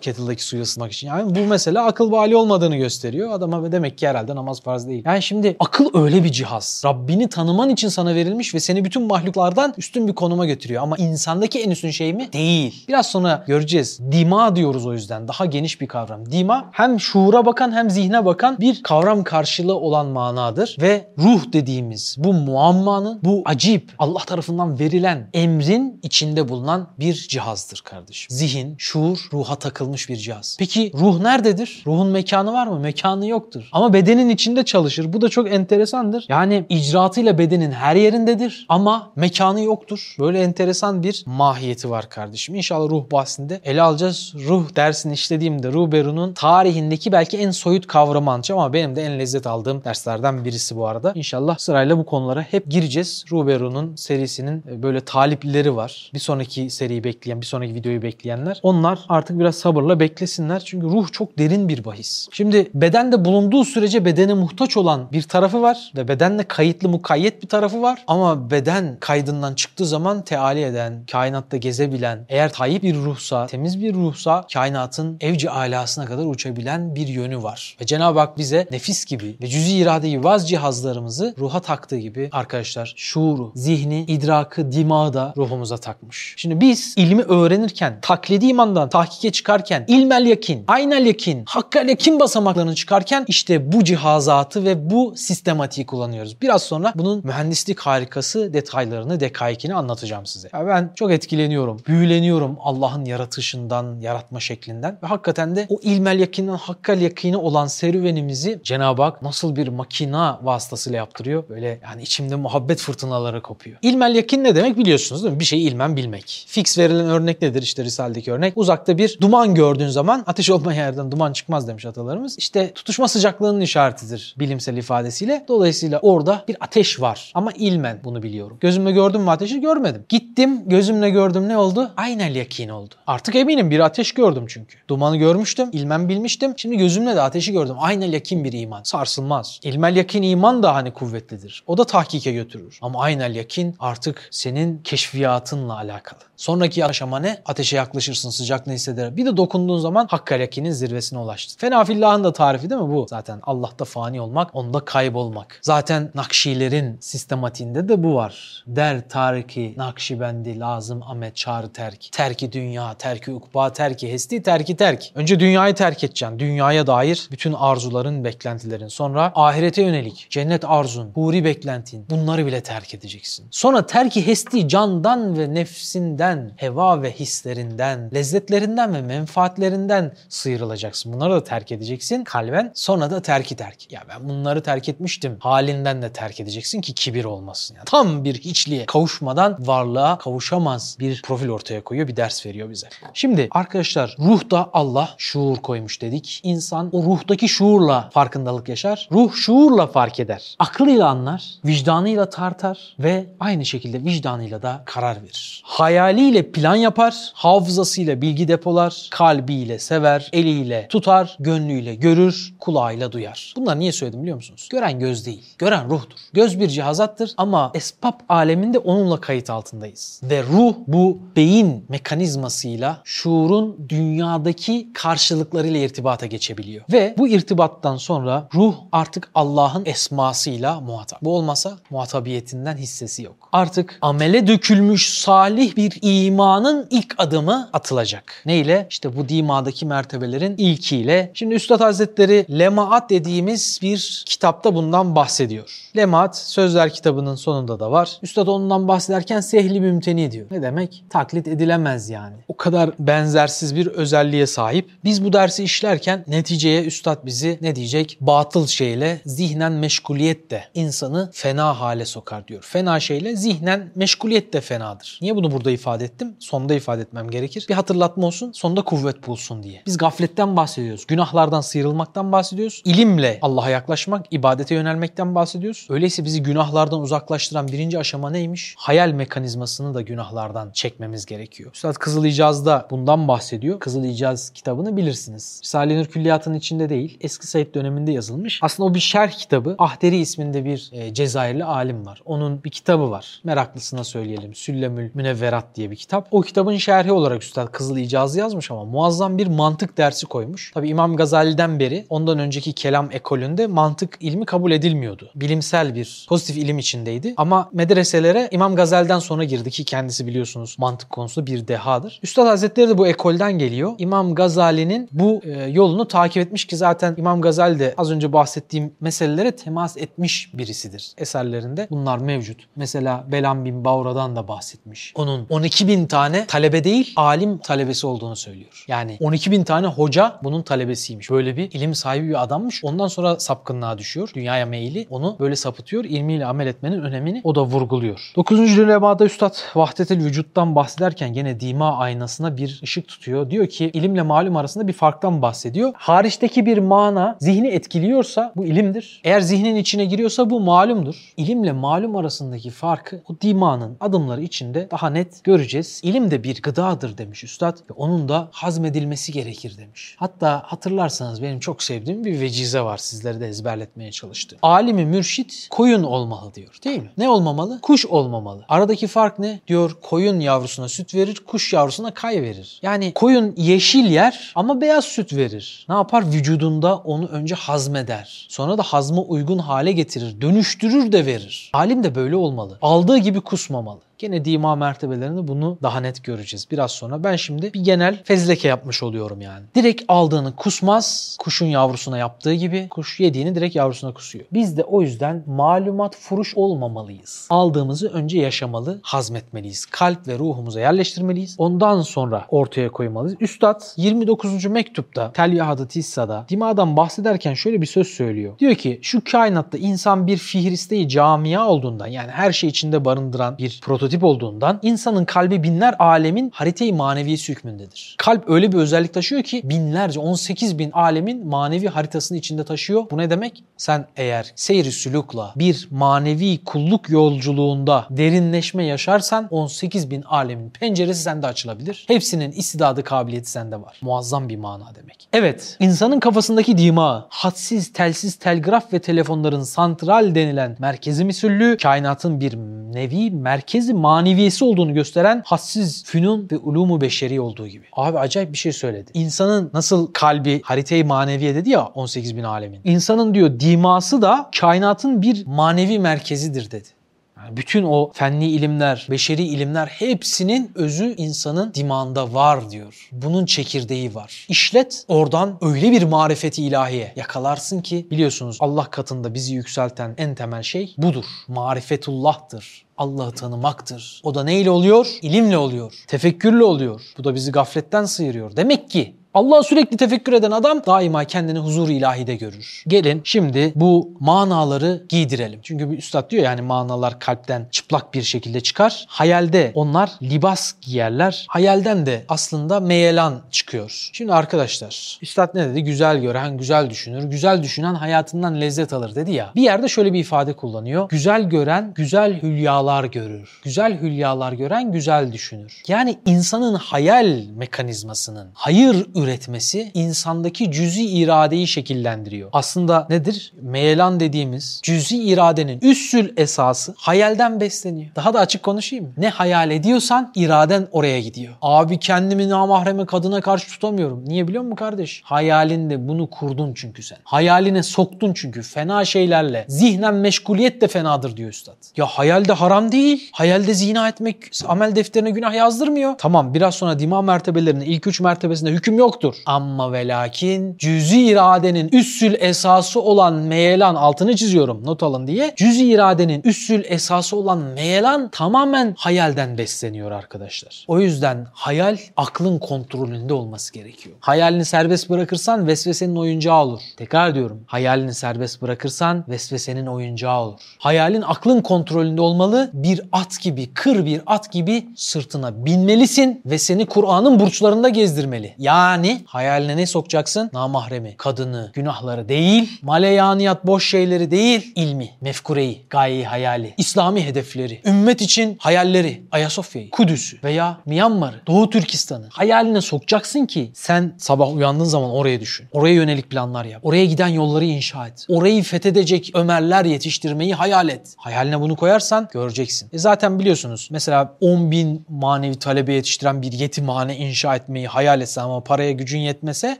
Kettle'daki suyu ısıtmak için. Yani bu mesela akıl bali olmadığını gösteriyor. Adama demek ki herhalde namaz farz değil. Yani şimdi akıl öyle bir cihaz. Rabbini tanıman için sana verilmiş ve seni bütün mahluklardan üstün bir konuma götürüyor. Ama insandaki en üstün şey mi? Değil. Biraz sonra göreceğiz. Dima diyoruz o yüzden. Daha geniş bir kavram. Dima hem şuura bakan hem zihne bakan bir kavram karşılığı olan manadır. Ve ruh dediğimiz bu muammanın, bu acip Allah tarafından verilen emrin içinde bulunan bir cihazdır kardeşim. Zihin, şuur, ruha takılmış bir cihaz. Peki ruh nerededir? Ruhun mekanı var mı? Mekanı yoktur. Ama bedenin içinde çalışır. Bu da çok enteresandır. Yani icraatıyla bedenin her yerindedir ama mekanı yoktur. Böyle enteresan bir mahiyeti var kardeşim. İnşallah ruh bahsinde ele alacağız. Ruh dersini işlediğimde Ruberu'nun tarihindeki belki en soyut kavramı anlatacağım ama benim de en lezzet aldığım derslerden birisi bu arada. İnşallah sırayla bu konulara hep gireceğiz. Ruberu'nun serisinin e, böyle talipleri var. Bir sonraki seriyi bekleyen, bir sonraki videoyu bekleyenler. Onlar artık biraz sabırla beklesinler. Çünkü ruh çok derin bir bahis. Şimdi bedende bulunduğu sürece bedene muhtaç olan bir tarafı var ve bedenle kayıtlı mukayyet bir tarafı var. Ama Beden kaydından çıktığı zaman teali eden, kainatta gezebilen, eğer tayyip bir ruhsa, temiz bir ruhsa kainatın evci alasına kadar uçabilen bir yönü var. Ve Cenab-ı Hak bize nefis gibi ve cüz-i irade gibi vaz cihazlarımızı ruha taktığı gibi arkadaşlar şuuru, zihni, idrakı, dimağı da ruhumuza takmış. Şimdi biz ilmi öğrenirken, taklidi imandan tahkike çıkarken, ilmel yakin, aynel yakin, hakkal yakin basamaklarını çıkarken işte bu cihazatı ve bu sistematiği kullanıyoruz. Biraz sonra bunun mühendislik harikası detaylarını, dekaikini anlatacağım size. Ya ben çok etkileniyorum, büyüleniyorum Allah'ın yaratışından, yaratma şeklinden ve hakikaten de o ilmel yakinden hakkal yakini olan serüvenimizi Cenab-ı Hak nasıl bir makina vasıtasıyla yaptırıyor? Böyle yani içimde muhabbet fırtınaları kopuyor. İlmel yakin ne demek biliyorsunuz değil mi? Bir şeyi ilmen bilmek. Fix verilen örnek nedir işte Risale'deki örnek? Uzakta bir duman gördüğün zaman ateş olmayan yerden duman çıkmaz demiş atalarımız. İşte tutuşma sıcaklığının işaretidir bilimsel ifadesiyle. Dolayısıyla orada bir ateş var ama ilmen bunu biliyorum. Gözümle gördüm mü ateşi? Görmedim. Gittim gözümle gördüm ne oldu? Aynel yakin oldu. Artık eminim bir ateş gördüm çünkü. Dumanı görmüştüm, ilmen bilmiştim. Şimdi gözümle de ateşi gördüm. Aynel yakin bir iman. Sarsılmaz. İlmel yakin iman da hani kuvvetlidir. O da tahkike götürür. Ama aynel yakin artık senin keşfiyatınla alakalı. Sonraki aşama ne? Ateşe yaklaşırsın, sıcaklığını hisseder. Bir de dokunduğun zaman hakkal yakinin zirvesine ulaştın. Fena fillahın da tarifi değil mi bu? Zaten Allah'ta fani olmak, onda kaybolmak. Zaten Nakşilerin sistematiğinde de bu var. Der tariki Nakşibendi lazım Ahmet çağrı terk. Terki dünya, terki ukba, terki hesti, terki terk. Önce dünyayı terk edeceksin. Dünyaya dair bütün arzuların, beklentilerin. Sonra ahirete yönelik cennet arzun, huri beklentin. Bunları bile terk edeceksin. Sonra terki hesti candan ve nefsinden, heva ve hislerinden, lezzetlerinden ve menfaatlerinden sıyrılacaksın. Bunları da terk edeceksin kalben. Sonra da terki terk. Ya ben bunları terk etmiştim. Halinden de terk edeceksin ki kibir olmasın. Yani tam bir hiçliğe kavuşmadan varlığa kavuşamaz bir profil ortaya koyuyor, bir ders veriyor bize. Şimdi arkadaşlar ruhta Allah şuur koymuş dedik. İnsan o ruhtaki şuurla farkındalık yaşar. Ruh şuurla fark eder. Aklıyla anlar, vicdanıyla tartar ve aynı şekilde vicdanıyla da karar verir. Hayaliyle plan yapar, hafızasıyla bilgi depolar, kalbiyle sever, eliyle tutar, gönlüyle görür, kulağıyla duyar. Bunları niye söyledim biliyor musunuz? Gören göz değil, gören ruhtur. Göz bir cihazattır ama esbab aleminde onunla kayıt altındayız. Ve ruh bu beyin mekanizmasıyla şuurun dünyadaki karşılıklarıyla irtibata geçebiliyor. Ve bu irtibattan sonra ruh artık Allah'ın esmasıyla muhatap. Bu olmasa muhatabiyetinden hissesi yok. Artık amele dökülmüş salih bir imanın ilk adımı atılacak. Neyle? İşte bu dimadaki mertebelerin ilkiyle. Şimdi Üstad Hazretleri Lemaat dediğimiz bir kitapta bundan bahsediyor. Lemaat sözler kitabının sonunda da var. Üstad ondan bahsederken sehli mümteni diyor. Ne demek? Taklit edilemez yani. O kadar benzersiz bir özelliğe sahip. Biz bu dersi işlerken neticeye Üstad bizi ne diyecek? Batıl şeyle zihnen meşguliyet de insanı fena hale sokar diyor. Fena şeyle zihnen meşguliyet de fenadır. Niye bunu burada ifade ettim? Sonda ifade etmem gerekir. Bir hatırlatma olsun, sonda kuvvet bulsun diye. Biz gafletten bahsediyoruz. Günahlardan sıyrılmaktan bahsediyoruz. İlimle Allah'a yaklaşmak, ibadete yönelmekten bahsediyoruz. Öyleyse bizi günahlardan uzaklaştıran birinci aşama neymiş? Hayal mekanizmasını da günahlardan çekmemiz gerekiyor. Üstad Kızıl İcaz'da bundan bahsediyor. Kızıl İcaz kitabını bilirsiniz. Risale-i Nur Külliyatı'nın içinde değil, Eski Said döneminde yazılmış. Aslında o bir şerh kitabı. Ahderi isminde bir e, Cezayirli alim var. Onun bir kitabı var. Meraklısına söyleyelim. Süllemül Münevverat diye bir kitap. O kitabın şerhi olarak Üstad Kızıl İcaz'ı yazmış ama muazzam bir mantık dersi koymuş. Tabi İmam Gazali'den beri ondan önceki kelam ekolünde mantık ilmi kabul edilmiyordu. Bilimsel bir pozitif ilim içindeydi. Ama medreselere İmam Gazali'den sonra girdi ki kendisi biliyorsunuz mantık konusunda bir dehadır. Üstad Hazretleri de bu ekolden geliyor. İmam Gazali'nin bu e, yolunu takip etmiş ki zaten İmam Gazali de az önce bahsettiğim meselelere temas etmiş birisidir eserlerinde. Bunlar mevcut. Mesela Belam bin Baura'dan da bahsetmiş. Onun 12 bin tane talebe değil, alim talebesi olduğunu söylüyor. Yani 12 bin tane hoca bunun talebesiymiş. Böyle bir ilim sahibi bir adammış. Ondan sonra sapkınlığa düşüyor. Dünyaya meyili onu böyle sapıtıyor. İlmiyle amel etmenin önemini o da vurguluyor. 9. lemada Üstad Vahdetel Vücut'tan bahsederken gene dima aynasına bir ışık tutuyor. Diyor ki ilimle malum arasında bir farktan bahsediyor. Hariçteki bir mana zihni etkiliyorsa bu ilimdir. Eğer zihnin içine giriyorsa bu malumdur. İlimle malum arasındaki farkı o dimanın adımları içinde daha net göreceğiz. İlim de bir gıdadır demiş Üstad ve onun da hazmedilmesi gerekir demiş. Hatta hatırlarsanız benim çok sevdiğim bir vecize var sizlere de ezberletmeye çalıştım. Alimi mürşit koyun olmalı diyor değil mi? Ne? Olmamalı? Kuş olmamalı. Aradaki fark ne? Diyor koyun yavrusuna süt verir, kuş yavrusuna kay verir. Yani koyun yeşil yer ama beyaz süt verir. Ne yapar? Vücudunda onu önce hazmeder. Sonra da hazma uygun hale getirir. Dönüştürür de verir. Alim de böyle olmalı. Aldığı gibi kusmamalı. Gene dima mertebelerinde bunu daha net göreceğiz biraz sonra. Ben şimdi bir genel fezleke yapmış oluyorum yani. Direkt aldığını kusmaz. Kuşun yavrusuna yaptığı gibi kuş yediğini direkt yavrusuna kusuyor. Biz de o yüzden malumat furuş olmamalıyız. Aldığımızı önce yaşamalı, hazmetmeliyiz. Kalp ve ruhumuza yerleştirmeliyiz. Ondan sonra ortaya koymalıyız. Üstad 29. mektupta Telvihadı Tissa'da dimadan bahsederken şöyle bir söz söylüyor. Diyor ki şu kainatta insan bir fihristeyi camia olduğundan yani her şey içinde barındıran bir prototip olduğundan insanın kalbi binler alemin haritayı maneviyesi hükmündedir. Kalp öyle bir özellik taşıyor ki binlerce 18 bin alemin manevi haritasını içinde taşıyor. Bu ne demek? Sen eğer seyri sülükla bir manevi kulluk yolculuğunda derinleşme yaşarsan 18 bin alemin penceresi sende açılabilir. Hepsinin istidadı kabiliyeti sende var. Muazzam bir mana demek. Evet, insanın kafasındaki dima, hadsiz, telsiz, telgraf ve telefonların santral denilen merkezi misüllü, kainatın bir nevi merkezi maneviyesi olduğunu gösteren hadsiz fünun ve ulumu beşeri olduğu gibi. Abi acayip bir şey söyledi. İnsanın nasıl kalbi haritayı maneviye dedi ya 18 bin alemin. İnsanın diyor diması da kainatın bir manevi merkezidir dedi. Yani bütün o fenli ilimler, beşeri ilimler hepsinin özü insanın dimağında var diyor. Bunun çekirdeği var. İşlet oradan öyle bir marifeti ilahiye yakalarsın ki biliyorsunuz Allah katında bizi yükselten en temel şey budur. Marifetullah'tır. Allah'ı tanımaktır. O da neyle oluyor? İlimle oluyor. Tefekkürle oluyor. Bu da bizi gafletten sıyırıyor. Demek ki Allah'a sürekli tefekkür eden adam daima kendini huzur ilahide görür. Gelin şimdi bu manaları giydirelim. Çünkü bir üstad diyor yani manalar kalpten çıplak bir şekilde çıkar. Hayalde onlar libas giyerler. Hayalden de aslında meyelan çıkıyor. Şimdi arkadaşlar üstad ne dedi? Güzel gören güzel düşünür. Güzel düşünen hayatından lezzet alır dedi ya. Bir yerde şöyle bir ifade kullanıyor. Güzel gören güzel hülyalar görür. Güzel hülyalar gören güzel düşünür. Yani insanın hayal mekanizmasının hayır üretmesi insandaki cüzi iradeyi şekillendiriyor. Aslında nedir? Meyelan dediğimiz cüzi iradenin üssül esası hayalden besleniyor. Daha da açık konuşayım? Ne hayal ediyorsan iraden oraya gidiyor. Abi kendimi namahreme kadına karşı tutamıyorum. Niye biliyor musun kardeş? Hayalinde bunu kurdun çünkü sen. Hayaline soktun çünkü fena şeylerle. Zihnen meşguliyet de fenadır diyor üstad. Ya hayalde haram değil. Hayalde zina etmek amel defterine günah yazdırmıyor. Tamam biraz sonra dima mertebelerinin ilk üç mertebesinde hüküm yoktur. Ama ve lakin cüzi iradenin üssül esası olan meyelan altını çiziyorum not alın diye. Cüzi iradenin üssül esası olan meyelan tamamen hayalden besleniyor arkadaşlar. O yüzden hayal aklın kontrolünde olması gerekiyor. Hayalini serbest bırakırsan vesvesenin oyuncağı olur. Tekrar diyorum. Hayalini serbest bırakırsan vesvesenin oyuncağı olur. Hayalin aklın kontrolünde olmalı. Bir at gibi, kır bir at gibi sırtına binmelisin ve seni Kur'an'ın burçlarında gezdirmeli. Yani hayaline ne sokacaksın? Namahremi, kadını, günahları değil, maleyaniyat boş şeyleri değil, ilmi, mefkureyi, gayeyi, hayali, İslami hedefleri, ümmet için hayalleri, Ayasofya'yı, Kudüs'ü veya Myanmar'ı, Doğu Türkistan'ı hayaline sokacaksın ki sen sabah uyandığın zaman oraya düşün. Oraya yönelik planlar yap. Oraya giden yolları inşa et. Orayı fethedecek Ömerler yetiştirmeyi hayal et. Hayaline bunu koyarsan göreceksin. E zaten biliyorsunuz mesela 10 bin manevi talebe yetiştiren bir yetimhane inşa etmeyi hayal etsen ama paraya gücün yetmese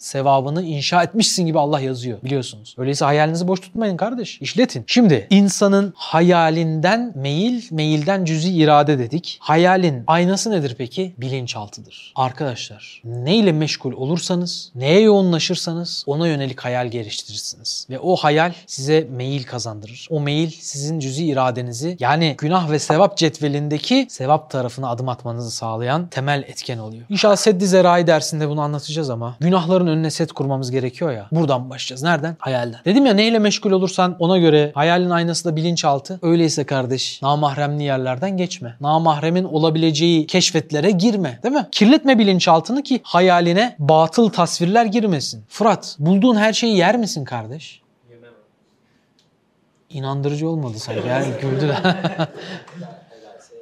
sevabını inşa etmişsin gibi Allah yazıyor biliyorsunuz. Öyleyse hayalinizi boş tutmayın kardeş. İşletin. Şimdi insanın hayalinden meyil, meyilden cüzi irade dedik. Hayalin aynası nedir peki? Bilinçaltıdır. Arkadaşlar neyle meşgul olursanız, neye yoğunlaşırsanız ona yönelik hayal geliştirirsiniz. Ve o hayal size meyil kazandırır. O meyil sizin cüzi iradenizi yani günah ve sevap cetvelindeki sevap tarafına adım atmanızı sağlayan temel etken oluyor. İnşallah Seddi Zerai dersinde bunu anlatacağız ama günahların önüne set kurmamız gerekiyor ya. Buradan başlayacağız. Nereden? Hayalden. Dedim ya neyle meşgul olursan ona göre hayalin aynası da bilinçaltı. Öyleyse kardeş namahremli yerlerden geçme. Namahremin olabileceği keşfetlere girme. Değil mi? Kirletme bilinçaltını ki hayaline batıl tasvirler girmesin. Fırat bulduğun her şeyi yer misin kardeş? Yemem. İnandırıcı olmadı sanki. Yani güldü.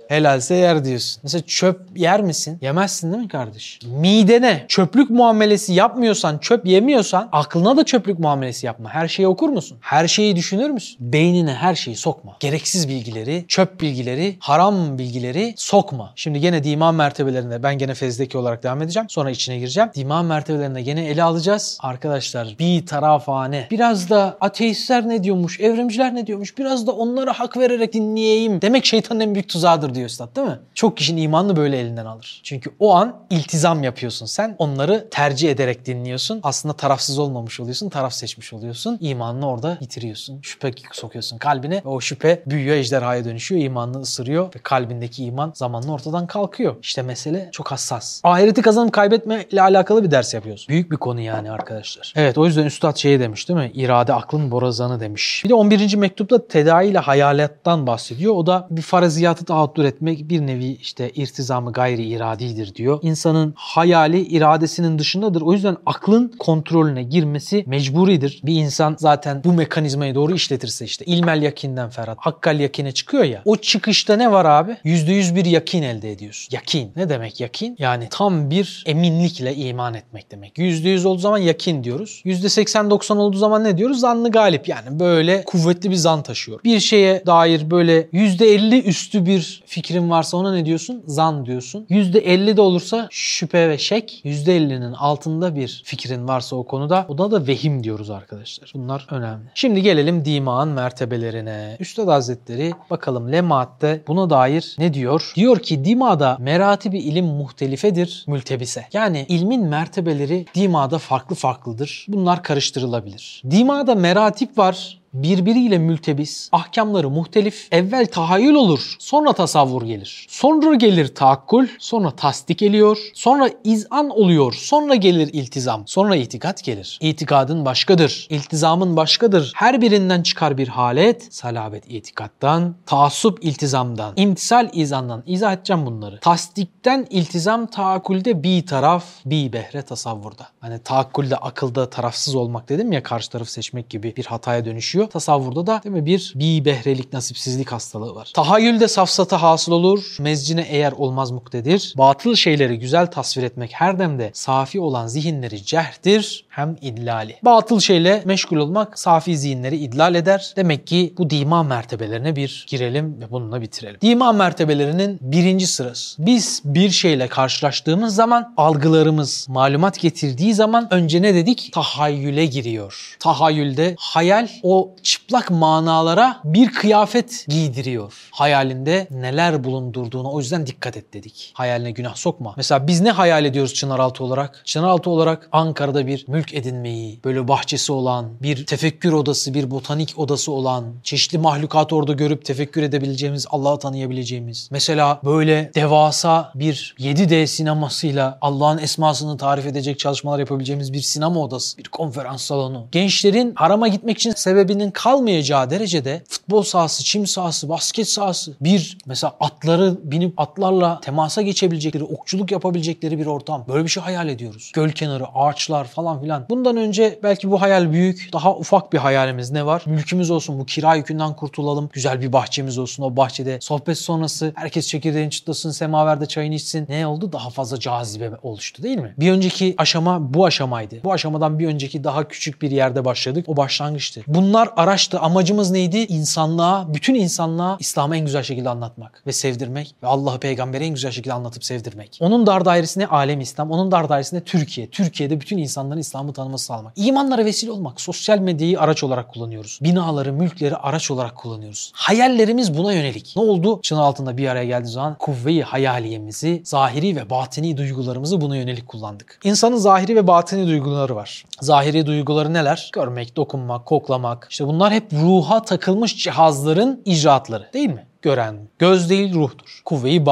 Helalse yer diyorsun. Mesela çöp yer misin? Yemezsin değil mi kardeş? Midene çöplük muamelesi yapmıyorsan, çöp yemiyorsan aklına da çöplük muamelesi yapma. Her şeyi okur musun? Her şeyi düşünür müsün? Beynine her şeyi sokma. Gereksiz bilgileri, çöp bilgileri, haram bilgileri sokma. Şimdi gene diman mertebelerinde ben gene fezdeki olarak devam edeceğim. Sonra içine gireceğim. Diman mertebelerinde gene ele alacağız. Arkadaşlar bir tarafane. Biraz da ateistler ne diyormuş, evrimciler ne diyormuş. Biraz da onlara hak vererek dinleyeyim. Demek şeytanın en büyük tuzağıdır diyor üstad değil mi? Çok kişinin imanını böyle elinden alır. Çünkü o an iltizam yapıyorsun sen. Onları tercih ederek dinliyorsun. Aslında tarafsız olmamış oluyorsun. Taraf seçmiş oluyorsun. İmanını orada bitiriyorsun. Şüphe sokuyorsun kalbine. Ve o şüphe büyüyor, ejderhaya dönüşüyor. imanını ısırıyor. Ve kalbindeki iman zamanla ortadan kalkıyor. İşte mesele çok hassas. Ahireti kazanıp kaybetme ile alakalı bir ders yapıyoruz. Büyük bir konu yani arkadaşlar. Evet o yüzden üstad şey demiş değil mi? İrade aklın borazanı demiş. Bir de 11. mektupta tedavi ile hayalettan bahsediyor. O da bir faraziyatı tahattür etmek bir nevi işte irtizamı gayri iradidir diyor. İnsanın hayali iradesinin dışındadır. O yüzden aklın kontrolüne girmesi mecburidir. Bir insan zaten bu mekanizmayı doğru işletirse işte ilmel yakinden Ferhat, hakkal yakine çıkıyor ya. O çıkışta ne var abi? %100 bir yakin elde ediyorsun. Yakin. Ne demek yakin? Yani tam bir eminlikle iman etmek demek. %100 olduğu zaman yakin diyoruz. %80-90 olduğu zaman ne diyoruz? Zannı galip. Yani böyle kuvvetli bir zan taşıyor. Bir şeye dair böyle %50 üstü bir fikrin varsa ona ne diyorsun? Zan diyorsun. %50 de olursa şüphe ve şek. %50'nin altında bir fikrin varsa o konuda ona da vehim diyoruz arkadaşlar. Bunlar önemli. Şimdi gelelim dimağın mertebelerine. Üstad Hazretleri bakalım Lemaat'te buna dair ne diyor? Diyor ki dimada meratibi ilim muhtelifedir mültebise. Yani ilmin mertebeleri dimada farklı farklıdır. Bunlar karıştırılabilir. Dimada meratip var birbiriyle mültebis, ahkamları muhtelif, evvel tahayyül olur, sonra tasavvur gelir. Sonra gelir taakkul, sonra tasdik geliyor, sonra izan oluyor, sonra gelir iltizam, sonra itikat gelir. İtikadın başkadır, iltizamın başkadır. Her birinden çıkar bir halet, salabet itikattan, taassup iltizamdan, imtisal izandan. İzah edeceğim bunları. Tasdikten iltizam taakkulde bir taraf, bir behre tasavvurda. Hani taakkulde akılda tarafsız olmak dedim ya karşı tarafı seçmek gibi bir hataya dönüşüyor. Tasavvurda da değil mi bir bir behrelik nasipsizlik hastalığı var. Tahayyülde safsata hasıl olur. Mezcine eğer olmaz muktedir. Batıl şeyleri güzel tasvir etmek her demde safi olan zihinleri cehdir hem idlali. Batıl şeyle meşgul olmak safi zihinleri idlal eder. Demek ki bu dima mertebelerine bir girelim ve bununla bitirelim. Dima mertebelerinin birinci sırası. Biz bir şeyle karşılaştığımız zaman algılarımız malumat getirdiği zaman önce ne dedik? Tahayyüle giriyor. Tahayyülde hayal o çıplak manalara bir kıyafet giydiriyor. Hayalinde neler bulundurduğuna o yüzden dikkat et dedik. Hayaline günah sokma. Mesela biz ne hayal ediyoruz Çınaraltı olarak? Çınaraltı olarak Ankara'da bir mülk edinmeyi, böyle bahçesi olan, bir tefekkür odası, bir botanik odası olan, çeşitli mahlukat orada görüp tefekkür edebileceğimiz, Allah'ı tanıyabileceğimiz. Mesela böyle devasa bir 7D sinemasıyla Allah'ın esmasını tarif edecek çalışmalar yapabileceğimiz bir sinema odası, bir konferans salonu. Gençlerin harama gitmek için sebebinin kalmayacağı derecede futbol sahası, çim sahası, basket sahası, bir mesela atları binip atlarla temasa geçebilecekleri, okçuluk yapabilecekleri bir ortam. Böyle bir şey hayal ediyoruz. Göl kenarı, ağaçlar falan filan. Bundan önce belki bu hayal büyük, daha ufak bir hayalimiz ne var? Mülkümüz olsun, bu kira yükünden kurtulalım. Güzel bir bahçemiz olsun. O bahçede sohbet sonrası herkes çekirdeğini çıtlasın, semaverde çayını içsin. Ne oldu? Daha fazla cazibe oluştu değil mi? Bir önceki aşama bu aşamaydı. Bu aşamadan bir önceki daha küçük bir yerde başladık. O başlangıçtı. Bunlar araçtı. Amacımız neydi? İnsanlığa, bütün insanlığa İslam'ı en güzel şekilde anlatmak ve sevdirmek ve Allah'ı peygamberi en güzel şekilde anlatıp sevdirmek. Onun dar dairesine alem İslam, onun dar dairesine Türkiye. Türkiye'de bütün insanların İslam'ı tanıması sağlamak. İmanlara vesile olmak. Sosyal medyayı araç olarak kullanıyoruz. Binaları, mülkleri araç olarak kullanıyoruz. Hayallerimiz buna yönelik. Ne oldu? Çın altında bir araya geldiği zaman kuvve-i hayaliyemizi, zahiri ve batini duygularımızı buna yönelik kullandık. İnsanın zahiri ve batini duyguları var. Zahiri duyguları neler? Görmek, dokunmak, koklamak. İşte bunlar hep ruha takılmış cihazların icraatları değil mi? Gören. Göz değil ruhtur. Kuvve-i.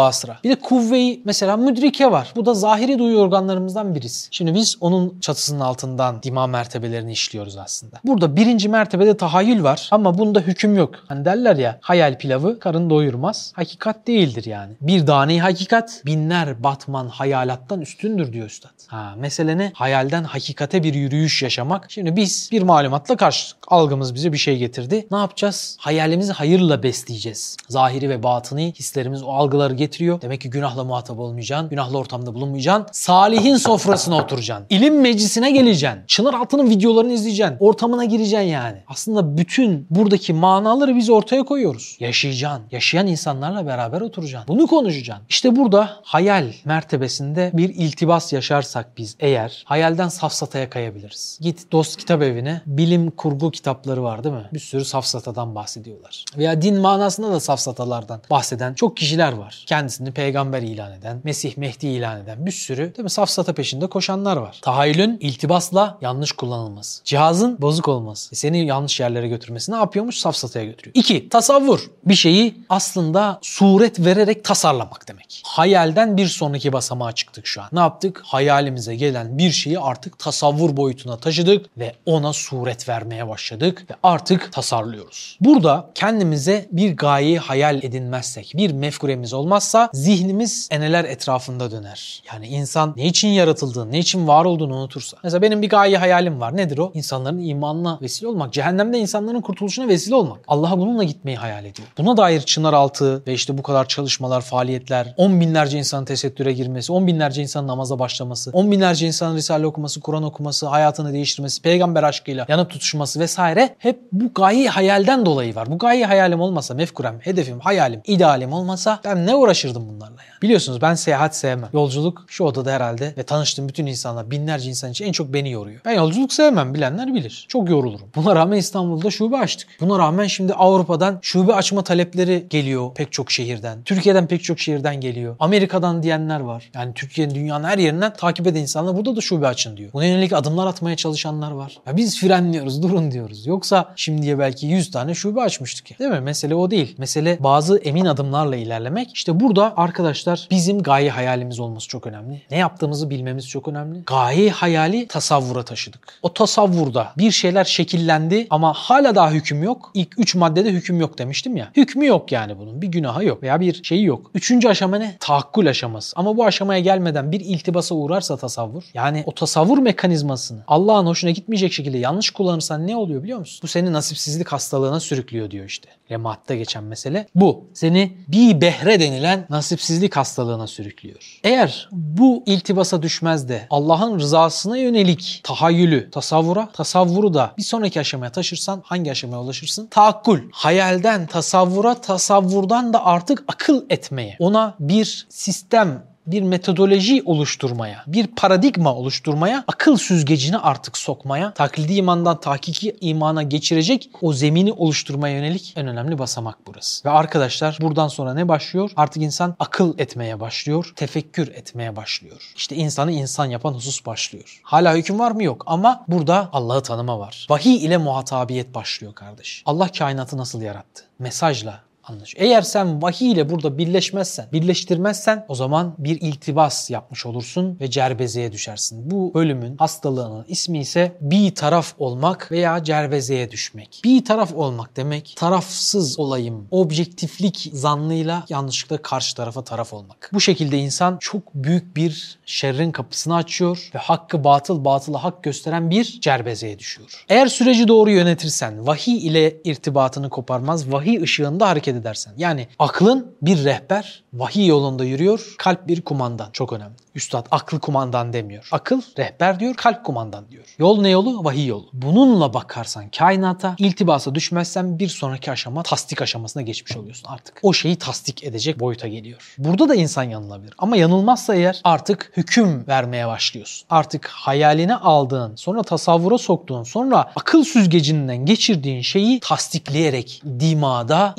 Bir de kuvve-i mesela müdrike var. Bu da zahiri duyu organlarımızdan birisi. Şimdi biz onun çatısının altından dima mertebelerini işliyoruz aslında. Burada birinci mertebede tahayyül var ama bunda hüküm yok. Hani derler ya hayal pilavı karın doyurmaz. Hakikat değildir yani. Bir tane hakikat binler batman hayalattan üstündür diyor üstad. Ha, mesele ne? Hayalden hakikate bir yürüyüş yaşamak. Şimdi biz bir malumatla karşı algımız bize bir şey getirdi. Ne yapacağız? Hayalimizi hayırla besleyeceğiz. Zahir zahiri ve batıni hislerimiz o algıları getiriyor. Demek ki günahla muhatap olmayacaksın, günahlı ortamda bulunmayacaksın. Salihin sofrasına oturacaksın. İlim meclisine geleceksin. Çınar Altı'nın videolarını izleyeceksin. Ortamına gireceksin yani. Aslında bütün buradaki manaları biz ortaya koyuyoruz. Yaşayacaksın. Yaşayan insanlarla beraber oturacaksın. Bunu konuşacaksın. İşte burada hayal mertebesinde bir iltibas yaşarsak biz eğer hayalden safsataya kayabiliriz. Git dost kitap evine bilim kurgu kitapları var değil mi? Bir sürü safsatadan bahsediyorlar. Veya din manasında da safsatalardan bahseden çok kişiler var. Kendisini peygamber ilan eden, Mesih Mehdi ilan eden bir sürü değil mi? safsata peşinde koşanlar var. Tahayyülün iltibasla yanlış kullanılması. Cihazın bozuk olması. Seni yanlış yerlere götürmesi ne yapıyormuş? Safsataya götürüyor. İki, tasavvur. Bir şeyi aslında suret vererek tasarlamak demek. Hayalden bir sonraki basamağa çıktık şu an. Ne yaptık? Hayalimize gelen bir şeyi artık tasavvur boyutuna taşıdık ve ona suret vermeye başladık ve artık tasarlıyoruz. Burada kendimize bir gayeyi hayal edinmezsek, bir mefkuremiz olmazsa zihnimiz eneler etrafında döner. Yani insan ne için yaratıldığını, ne için var olduğunu unutursa. Mesela benim bir gaye hayalim var. Nedir o? İnsanların imanına vesile olmak. Cehennemde insanların kurtuluşuna vesile olmak. Allah'a bununla gitmeyi hayal ediyor. Buna dair çınar altı ve işte bu kadar çalışmalar, faaliyetler, on binlerce insanın tesettüre girmesi, on binlerce insanın namaza başlaması, on binlerce insanın Risale okuması, Kur'an okuması, hayatını değiştirmesi, peygamber aşkıyla yanıp tutuşması vesaire hep bu gaye hayalden dolayı var. Bu gaye hayalim olmasa, mefkurem, hedefim, hayalim, idealim olmasa ben ne uğraşırdım bunlarla ya? Biliyorsunuz ben seyahat sevmem. Yolculuk şu odada herhalde ve tanıştığım bütün insanlar, binlerce insan için en çok beni yoruyor. Ben yolculuk sevmem bilenler bilir. Çok yorulurum. Buna rağmen İstanbul'da şube açtık. Buna rağmen şimdi Avrupa'dan şube açma talepleri geliyor pek çok şehirden. Türkiye'den pek çok şehirden geliyor. Amerika'dan diyenler var. Yani Türkiye'nin dünyanın her yerinden takip eden insanlar burada da şube açın diyor. Buna yönelik adımlar atmaya çalışanlar var. Ya biz frenliyoruz, durun diyoruz. Yoksa şimdiye belki 100 tane şube açmıştık ya. Değil mi? Mesele o değil. Mesele bazı emin adımlarla ilerlemek. İşte burada arkadaşlar bizim gaye hayalimiz olması çok önemli. Ne yaptığımızı bilmemiz çok önemli. Gaye hayali tasavvura taşıdık. O tasavvurda bir şeyler şekillendi ama hala daha hüküm yok. İlk 3 maddede hüküm yok demiştim ya. Hükmü yok yani bunun. Bir günahı yok veya bir şeyi yok. Üçüncü aşama ne? Tahakkül aşaması. Ama bu aşamaya gelmeden bir iltibasa uğrarsa tasavvur. Yani o tasavvur mekanizmasını Allah'ın hoşuna gitmeyecek şekilde yanlış kullanırsan ne oluyor biliyor musun? Bu seni nasipsizlik hastalığına sürüklüyor diyor işte. Lematte geçen mesele bu. Seni bir behre denilen nasipsizlik hastalığına sürüklüyor. Eğer bu iltibasa düşmez de Allah'ın rızasına yönelik tahayyülü, tasavvura, tasavvuru da bir sonraki aşamaya taşırsan hangi aşamaya ulaşırsın? Taakkul. Hayalden tasavvura, tasavvurdan da artık akıl etmeye. Ona bir sistem bir metodoloji oluşturmaya, bir paradigma oluşturmaya, akıl süzgecini artık sokmaya, taklidi imandan tahkiki imana geçirecek o zemini oluşturmaya yönelik en önemli basamak burası. Ve arkadaşlar buradan sonra ne başlıyor? Artık insan akıl etmeye başlıyor, tefekkür etmeye başlıyor. İşte insanı insan yapan husus başlıyor. Hala hüküm var mı? Yok ama burada Allah'ı tanıma var. Vahiy ile muhatabiyet başlıyor kardeş. Allah kainatı nasıl yarattı? Mesajla, anlaşıyor. Eğer sen vahiy ile burada birleşmezsen, birleştirmezsen o zaman bir iltibas yapmış olursun ve cerbezeye düşersin. Bu bölümün hastalığının ismi ise bir taraf olmak veya cerbezeye düşmek. Bir taraf olmak demek tarafsız olayım, objektiflik zannıyla yanlışlıkla karşı tarafa taraf olmak. Bu şekilde insan çok büyük bir şerrin kapısını açıyor ve hakkı batıl, batılı hak gösteren bir cerbezeye düşüyor. Eğer süreci doğru yönetirsen, vahiy ile irtibatını koparmaz, vahiy ışığında hareket edersen. Yani aklın bir rehber, vahiy yolunda yürüyor, kalp bir kumandan. Çok önemli. Üstad akıl kumandan demiyor. Akıl rehber diyor, kalp kumandan diyor. Yol ne yolu? Vahiy yolu. Bununla bakarsan kainata, iltibasa düşmezsen bir sonraki aşama tasdik aşamasına geçmiş oluyorsun artık. O şeyi tasdik edecek boyuta geliyor. Burada da insan yanılabilir. Ama yanılmazsa eğer artık hüküm vermeye başlıyorsun. Artık hayaline aldığın, sonra tasavvura soktuğun, sonra akıl süzgecinden geçirdiğin şeyi tasdikleyerek dimada,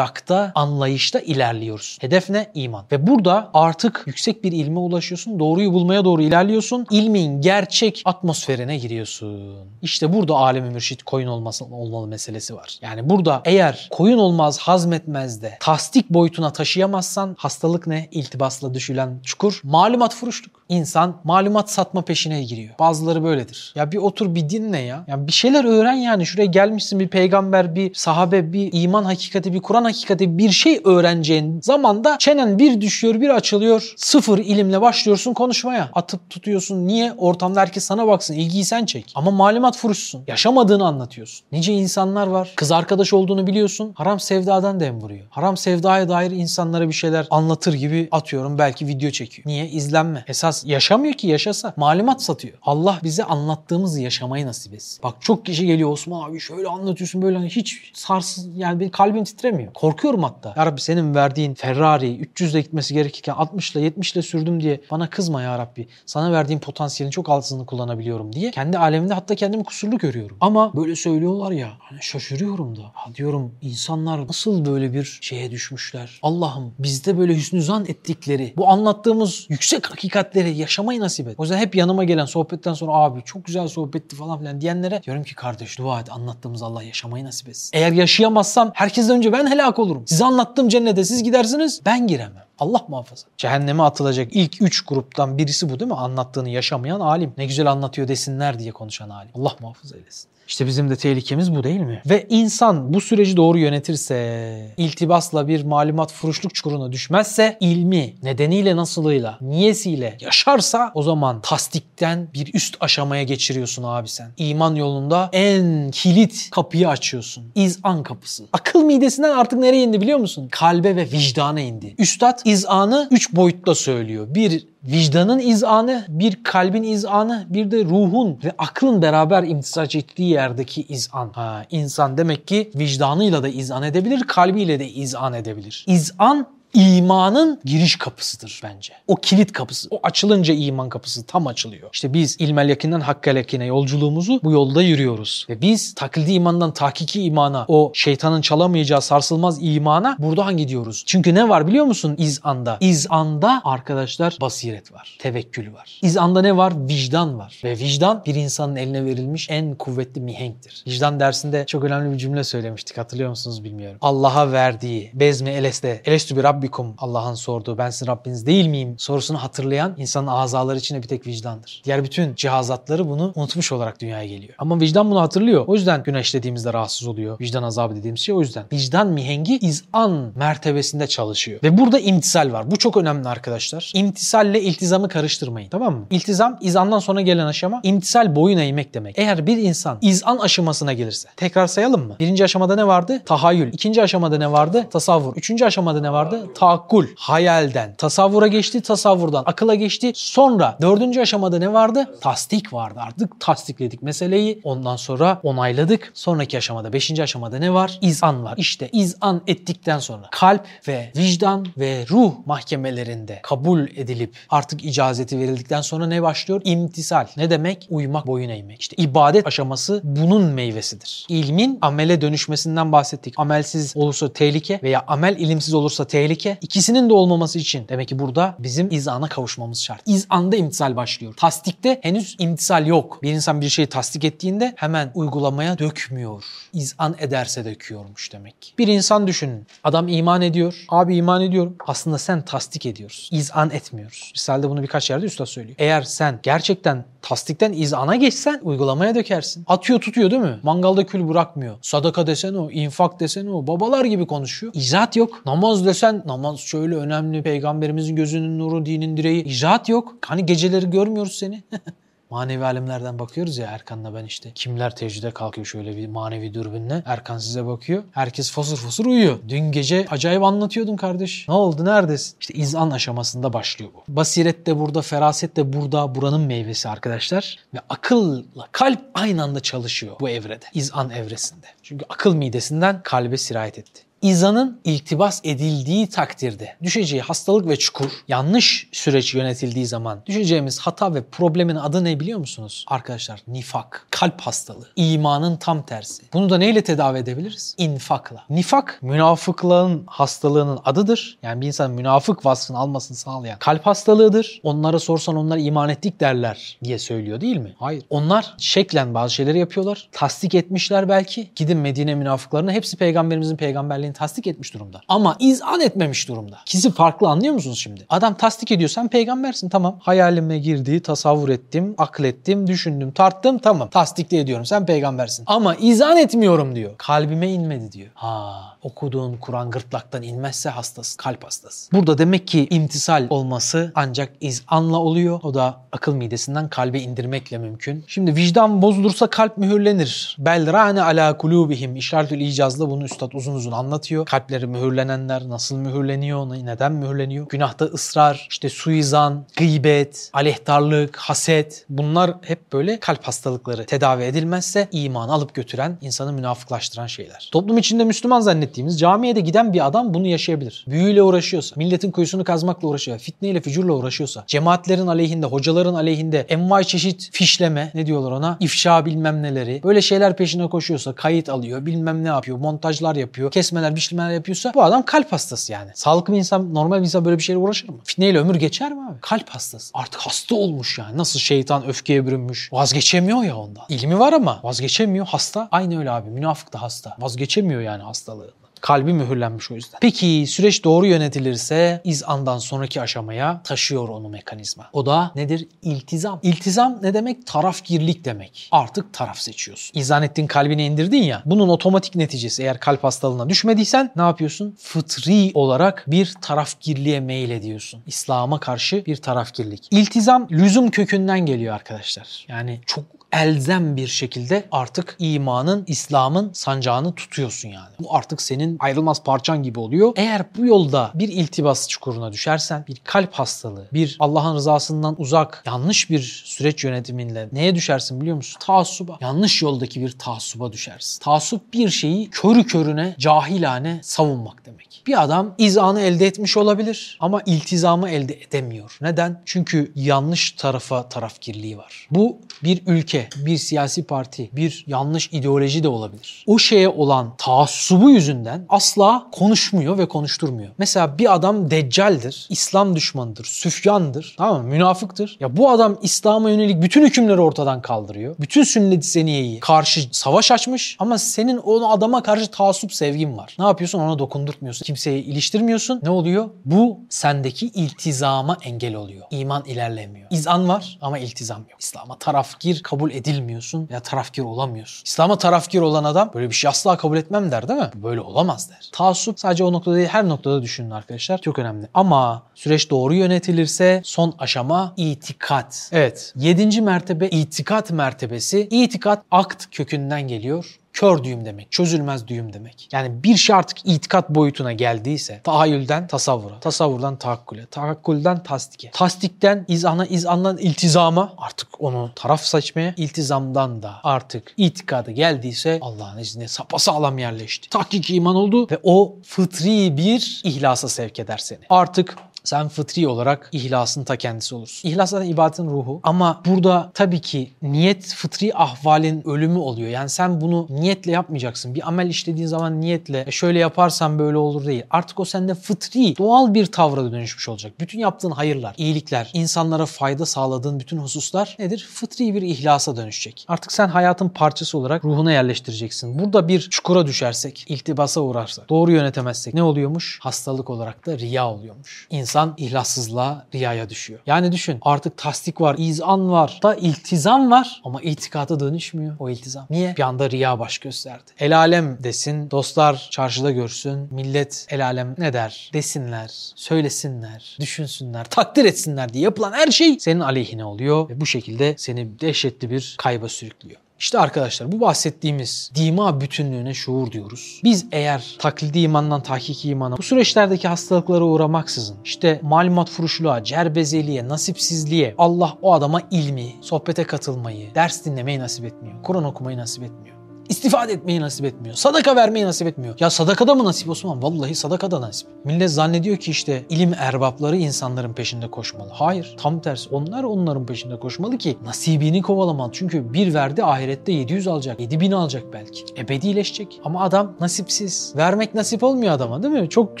idrakta, anlayışta ilerliyoruz. Hedef ne? İman. Ve burada artık yüksek bir ilme ulaşıyorsun, doğruyu bulmaya doğru ilerliyorsun. İlmin gerçek atmosferine giriyorsun. İşte burada alemi mürşit koyun olması olmalı meselesi var. Yani burada eğer koyun olmaz, hazmetmez de tasdik boyutuna taşıyamazsan hastalık ne? İltibasla düşülen çukur. Malumat furuşluk. İnsan malumat satma peşine giriyor. Bazıları böyledir. Ya bir otur bir dinle ya. Ya bir şeyler öğren yani. Şuraya gelmişsin bir peygamber, bir sahabe, bir iman hakikati, bir Kur'an hakikati hakikati bir şey öğreneceğin zaman da çenen bir düşüyor bir açılıyor. Sıfır ilimle başlıyorsun konuşmaya. Atıp tutuyorsun. Niye? Ortamda herkes sana baksın. ilgiyi sen çek. Ama malumat furuşsun. Yaşamadığını anlatıyorsun. Nice insanlar var. Kız arkadaş olduğunu biliyorsun. Haram sevdadan dem vuruyor. Haram sevdaya dair insanlara bir şeyler anlatır gibi atıyorum. Belki video çekiyor. Niye? İzlenme. Esas yaşamıyor ki yaşasa. Malumat satıyor. Allah bize anlattığımızı yaşamayı nasip etsin. Bak çok kişi geliyor Osman abi şöyle anlatıyorsun böyle hiç sarsız yani benim kalbim titremiyor. Korkuyorum hatta. Ya Rabbi senin verdiğin Ferrari 300 ile gitmesi gerekirken 60 ile 70 ile sürdüm diye bana kızma ya Rabbi. Sana verdiğin potansiyelin çok altını kullanabiliyorum diye. Kendi aleminde hatta kendimi kusurlu görüyorum. Ama böyle söylüyorlar ya hani şaşırıyorum da. Ha diyorum insanlar nasıl böyle bir şeye düşmüşler? Allah'ım bizde böyle hüsnü zan ettikleri bu anlattığımız yüksek hakikatleri yaşamayı nasip et. O yüzden hep yanıma gelen sohbetten sonra abi çok güzel sohbetti falan filan diyenlere diyorum ki kardeş dua et anlattığımız Allah yaşamayı nasip etsin. Eğer yaşayamazsam herkesten önce ben helak olurum. Size anlattığım cennete siz gidersiniz ben giremem. Allah muhafaza. Cehenneme atılacak ilk üç gruptan birisi bu değil mi? Anlattığını yaşamayan alim. Ne güzel anlatıyor desinler diye konuşan alim. Allah muhafaza eylesin. İşte bizim de tehlikemiz bu değil mi? Ve insan bu süreci doğru yönetirse, iltibasla bir malumat furuşluk çukuruna düşmezse, ilmi nedeniyle nasılıyla, niyesiyle yaşarsa o zaman tasdikten bir üst aşamaya geçiriyorsun abi sen. İman yolunda en kilit kapıyı açıyorsun. İzan kapısı. Akıl midesinden artık nereye indi biliyor musun? Kalbe ve vicdana indi. Üstad izanı üç boyutta söylüyor. Bir vicdanın izanı, bir kalbin izanı, bir de ruhun ve aklın beraber imtisaç ettiği yerdeki izan. Ha, insan demek ki vicdanıyla da izan edebilir, kalbiyle de izan edebilir. İzan imanın giriş kapısıdır bence. O kilit kapısı. O açılınca iman kapısı tam açılıyor. İşte biz ilmel yakinden hakkel yakine yolculuğumuzu bu yolda yürüyoruz. Ve biz taklidi imandan takiki imana, o şeytanın çalamayacağı sarsılmaz imana buradan gidiyoruz. Çünkü ne var biliyor musun izanda? İzanda arkadaşlar basiret var. Tevekkül var. İzanda ne var? Vicdan var. Ve vicdan bir insanın eline verilmiş en kuvvetli mihenktir. Vicdan dersinde çok önemli bir cümle söylemiştik. Hatırlıyor musunuz bilmiyorum. Allah'a verdiği bezmi eleste, elestü bir Rabbikum Allah'ın sorduğu ben sizin Rabbiniz değil miyim sorusunu hatırlayan insanın azaları içinde bir tek vicdandır. Diğer bütün cihazatları bunu unutmuş olarak dünyaya geliyor. Ama vicdan bunu hatırlıyor. O yüzden güneş dediğimizde rahatsız oluyor. Vicdan azabı dediğimiz şey o yüzden. Vicdan mihengi izan mertebesinde çalışıyor. Ve burada imtisal var. Bu çok önemli arkadaşlar. İmtisalle iltizamı karıştırmayın. Tamam mı? İltizam izandan sonra gelen aşama. İmtisal boyun eğmek demek. Eğer bir insan izan aşamasına gelirse. Tekrar sayalım mı? Birinci aşamada ne vardı? Tahayyül. İkinci aşamada ne vardı? Tasavvur. Üçüncü aşamada ne vardı? Taakkul. Hayalden. Tasavvura geçti. Tasavvurdan. Akıla geçti. Sonra dördüncü aşamada ne vardı? Tasdik vardı. Artık tasdikledik meseleyi. Ondan sonra onayladık. Sonraki aşamada, beşinci aşamada ne var? İzan var. İşte izan ettikten sonra kalp ve vicdan ve ruh mahkemelerinde kabul edilip artık icazeti verildikten sonra ne başlıyor? İmtisal. Ne demek? Uymak, boyun eğmek. İşte ibadet aşaması bunun meyvesidir. İlmin amele dönüşmesinden bahsettik. Amelsiz olursa tehlike veya amel ilimsiz olursa tehlike. İkisinin de olmaması için demek ki burada bizim izana kavuşmamız şart. İzanda imtisal başlıyor. Tasdikte henüz imtisal yok. Bir insan bir şeyi tasdik ettiğinde hemen uygulamaya dökmüyor. İzan ederse döküyormuş demek. Bir insan düşünün. Adam iman ediyor. Abi iman ediyorum. Aslında sen tasdik ediyorsun. İzan etmiyoruz. Risalede bunu birkaç yerde üstad söylüyor. Eğer sen gerçekten tasdikten izana geçsen uygulamaya dökersin. Atıyor tutuyor değil mi? Mangalda kül bırakmıyor. Sadaka desen o, infak desen o. Babalar gibi konuşuyor. İcraat yok. Namaz desen namaz şöyle önemli. Peygamberimizin gözünün nuru, dinin direği. İcraat yok. Hani geceleri görmüyoruz seni. Manevi alemlerden bakıyoruz ya Erkan'la ben işte. Kimler tecrüde kalkıyor şöyle bir manevi dürbünle. Erkan size bakıyor. Herkes fosur fosur uyuyor. Dün gece acayip anlatıyordun kardeş. Ne oldu neredesin? İşte izan aşamasında başlıyor bu. Basiret de burada, feraset de burada. Buranın meyvesi arkadaşlar. Ve akılla kalp aynı anda çalışıyor bu evrede. İzan evresinde. Çünkü akıl midesinden kalbe sirayet etti. İzanın iltibas edildiği takdirde düşeceği hastalık ve çukur yanlış süreç yönetildiği zaman düşeceğimiz hata ve problemin adı ne biliyor musunuz? Arkadaşlar nifak, kalp hastalığı, imanın tam tersi. Bunu da neyle tedavi edebiliriz? İnfakla. Nifak münafıklığın hastalığının adıdır. Yani bir insan münafık vasfını almasını sağlayan kalp hastalığıdır. Onlara sorsan onlar iman ettik derler diye söylüyor değil mi? Hayır. Onlar şeklen bazı şeyleri yapıyorlar. Tasdik etmişler belki. Gidin Medine münafıklarına hepsi peygamberimizin peygamberliğini tasdik etmiş durumda. Ama izan etmemiş durumda. İkisi farklı anlıyor musunuz şimdi? Adam tasdik ediyor sen peygambersin tamam. Hayalime girdi, tasavvur ettim, aklettim, düşündüm, tarttım tamam. Tasdik de ediyorum sen peygambersin. Ama izan etmiyorum diyor. Kalbime inmedi diyor. Ha okuduğun Kur'an gırtlaktan inmezse hastası, kalp hastası. Burada demek ki imtisal olması ancak izanla oluyor. O da akıl midesinden kalbe indirmekle mümkün. Şimdi vicdan bozulursa kalp mühürlenir. Belrane ala kulubihim işaretül icazla bunu üstad uzun uzun anlatıyor. Kalpleri mühürlenenler nasıl mühürleniyor, neden mühürleniyor? Günahta ısrar, işte suizan, gıybet, aleyhtarlık, haset bunlar hep böyle kalp hastalıkları. Tedavi edilmezse imanı alıp götüren, insanı münafıklaştıran şeyler. Toplum içinde Müslüman zannettiğimiz camiye de giden bir adam bunu yaşayabilir. Büyüyle uğraşıyorsa, milletin kuyusunu kazmakla uğraşıyor, fitneyle, fücurla uğraşıyorsa, cemaatlerin aleyhinde, hocaların aleyhinde envai çeşit fişleme, ne diyorlar ona, ifşa bilmem neleri, böyle şeyler peşine koşuyorsa, kayıt alıyor, bilmem ne yapıyor, montajlar yapıyor, kesmeler, biçimler yapıyorsa bu adam kalp hastası yani. Sağlıklı bir insan, normal bir insan böyle bir şeyle uğraşır mı? Fitneyle ömür geçer mi abi? Kalp hastası. Artık hasta olmuş yani. Nasıl şeytan öfkeye bürünmüş. Vazgeçemiyor ya ondan. İlmi var ama vazgeçemiyor. Hasta. Aynı öyle abi. Münafık da hasta. Vazgeçemiyor yani hastalığı. Kalbi mühürlenmiş o yüzden. Peki süreç doğru yönetilirse izandan sonraki aşamaya taşıyor onu mekanizma. O da nedir? İltizam. İltizam ne demek? Tarafgirlik demek. Artık taraf seçiyorsun. İzan ettiğin kalbine indirdin ya. Bunun otomatik neticesi eğer kalp hastalığına düşmediysen ne yapıyorsun? Fıtri olarak bir tarafgirliğe meyil ediyorsun. İslam'a karşı bir tarafgirlik. İltizam lüzum kökünden geliyor arkadaşlar. Yani çok elzem bir şekilde artık imanın, İslam'ın sancağını tutuyorsun yani. Bu artık senin ayrılmaz parçan gibi oluyor. Eğer bu yolda bir iltibas çukuruna düşersen, bir kalp hastalığı, bir Allah'ın rızasından uzak, yanlış bir süreç yönetiminle neye düşersin biliyor musun? Taassuba. Yanlış yoldaki bir taassuba düşersin. Taassup bir şeyi körü körüne, cahilane savunmak demek. Bir adam izanı elde etmiş olabilir ama iltizamı elde edemiyor. Neden? Çünkü yanlış tarafa tarafgirliği var. Bu bir ülke, bir siyasi parti, bir yanlış ideoloji de olabilir. O şeye olan taassubu yüzünden asla konuşmuyor ve konuşturmuyor. Mesela bir adam deccaldir, İslam düşmanıdır, süfyandır, tamam mı? Münafıktır. Ya bu adam İslam'a yönelik bütün hükümleri ortadan kaldırıyor. Bütün sünnet-i seniyeyi karşı savaş açmış ama senin o adama karşı taassup sevgin var. Ne yapıyorsun? Ona dokundurtmuyorsun. Kimseye iliştirmiyorsun. Ne oluyor? Bu sendeki iltizama engel oluyor. İman ilerlemiyor. İzan var ama iltizam yok. İslam'a tarafgir kabul edilmiyorsun veya tarafgir olamıyorsun. İslam'a tarafgir olan adam böyle bir şey asla kabul etmem der değil mi? Böyle olamaz der. Taassup sadece o noktada değil her noktada düşünün arkadaşlar. Çok önemli. Ama süreç doğru yönetilirse son aşama itikat. Evet. Yedinci mertebe itikat mertebesi. İtikat akt kökünden geliyor kör düğüm demek, çözülmez düğüm demek. Yani bir şey artık itikat boyutuna geldiyse tahayyülden tasavvura, tasavvurdan tahakküle, tahakkulden tasdike, tasdikten izana, izandan iltizama artık onu taraf seçmeye, iltizamdan da artık itikadı geldiyse Allah'ın izniyle sapasağlam yerleşti. Tahkik iman oldu ve o fıtri bir ihlasa sevk eder seni. Artık sen fıtri olarak ihlasın ta kendisi olursun. İhlas zaten ibadetin ruhu ama burada tabii ki niyet fıtri ahvalin ölümü oluyor. Yani sen bunu niyetle yapmayacaksın. Bir amel işlediğin zaman niyetle e şöyle yaparsan böyle olur değil. Artık o sende fıtri, doğal bir tavra dönüşmüş olacak. Bütün yaptığın hayırlar, iyilikler, insanlara fayda sağladığın bütün hususlar nedir? Fıtri bir ihlasa dönüşecek. Artık sen hayatın parçası olarak ruhuna yerleştireceksin. Burada bir çukura düşersek, iltibasa uğrarsak, doğru yönetemezsek ne oluyormuş? Hastalık olarak da riya oluyormuş. İnsan insan ihlassızlığa, riyaya düşüyor. Yani düşün artık tasdik var, izan var, da iltizam var ama itikata dönüşmüyor o iltizam. Niye? Bir anda riya baş gösterdi. El alem desin, dostlar çarşıda görsün, millet el alem ne der desinler, söylesinler, düşünsünler, takdir etsinler diye yapılan her şey senin aleyhine oluyor ve bu şekilde seni dehşetli bir kayba sürüklüyor. İşte arkadaşlar bu bahsettiğimiz dima bütünlüğüne şuur diyoruz. Biz eğer taklidi imandan tahkiki imana bu süreçlerdeki hastalıklara uğramaksızın işte malumat furuşluğa, cerbezeliğe, nasipsizliğe Allah o adama ilmi, sohbete katılmayı, ders dinlemeyi nasip etmiyor. Kur'an okumayı nasip etmiyor istifade etmeyi nasip etmiyor. Sadaka vermeyi nasip etmiyor. Ya sadakada mı nasip Osman? Vallahi sadakada nasip. Millet zannediyor ki işte ilim erbapları insanların peşinde koşmalı. Hayır tam tersi. Onlar onların peşinde koşmalı ki nasibini kovalamalı. Çünkü bir verdi ahirette 700 alacak. 7000 alacak belki. Ebedileşecek. Ama adam nasipsiz. Vermek nasip olmuyor adama değil mi? Çok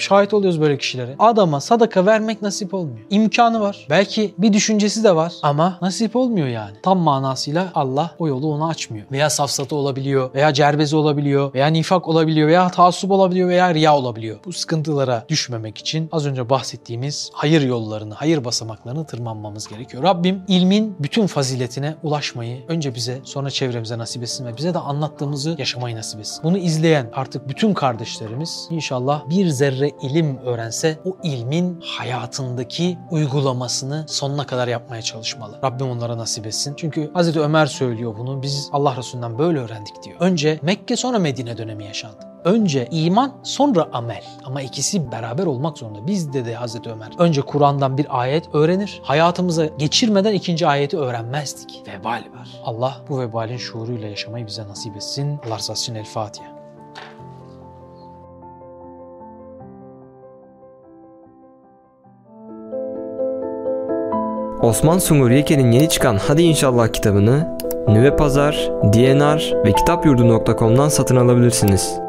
şahit oluyoruz böyle kişilere. Adama sadaka vermek nasip olmuyor. İmkanı var. Belki bir düşüncesi de var ama nasip olmuyor yani. Tam manasıyla Allah o yolu ona açmıyor. Veya safsatı olabiliyor veya cerbezi olabiliyor veya nifak olabiliyor veya taassup olabiliyor veya riya olabiliyor. Bu sıkıntılara düşmemek için az önce bahsettiğimiz hayır yollarını, hayır basamaklarını tırmanmamız gerekiyor. Rabbim ilmin bütün faziletine ulaşmayı önce bize sonra çevremize nasip etsin ve bize de anlattığımızı yaşamayı nasip etsin. Bunu izleyen artık bütün kardeşlerimiz inşallah bir zerre ilim öğrense o ilmin hayatındaki uygulamasını sonuna kadar yapmaya çalışmalı. Rabbim onlara nasip etsin. Çünkü Hazreti Ömer söylüyor bunu. Biz Allah Resulü'nden böyle öğrendik diyor. Önce Mekke sonra Medine dönemi yaşandı. Önce iman sonra amel. Ama ikisi beraber olmak zorunda. Biz dedi Hazreti Ömer. Önce Kur'an'dan bir ayet öğrenir. Hayatımıza geçirmeden ikinci ayeti öğrenmezdik. Vebal var. Allah bu vebalin şuuruyla yaşamayı bize nasip etsin. Allah razı olsun. El Fatiha. Osman Sungur Yeke'nin yeni çıkan Hadi İnşallah kitabını Nüve Pazar, DNR ve kitapyurdu.com'dan satın alabilirsiniz.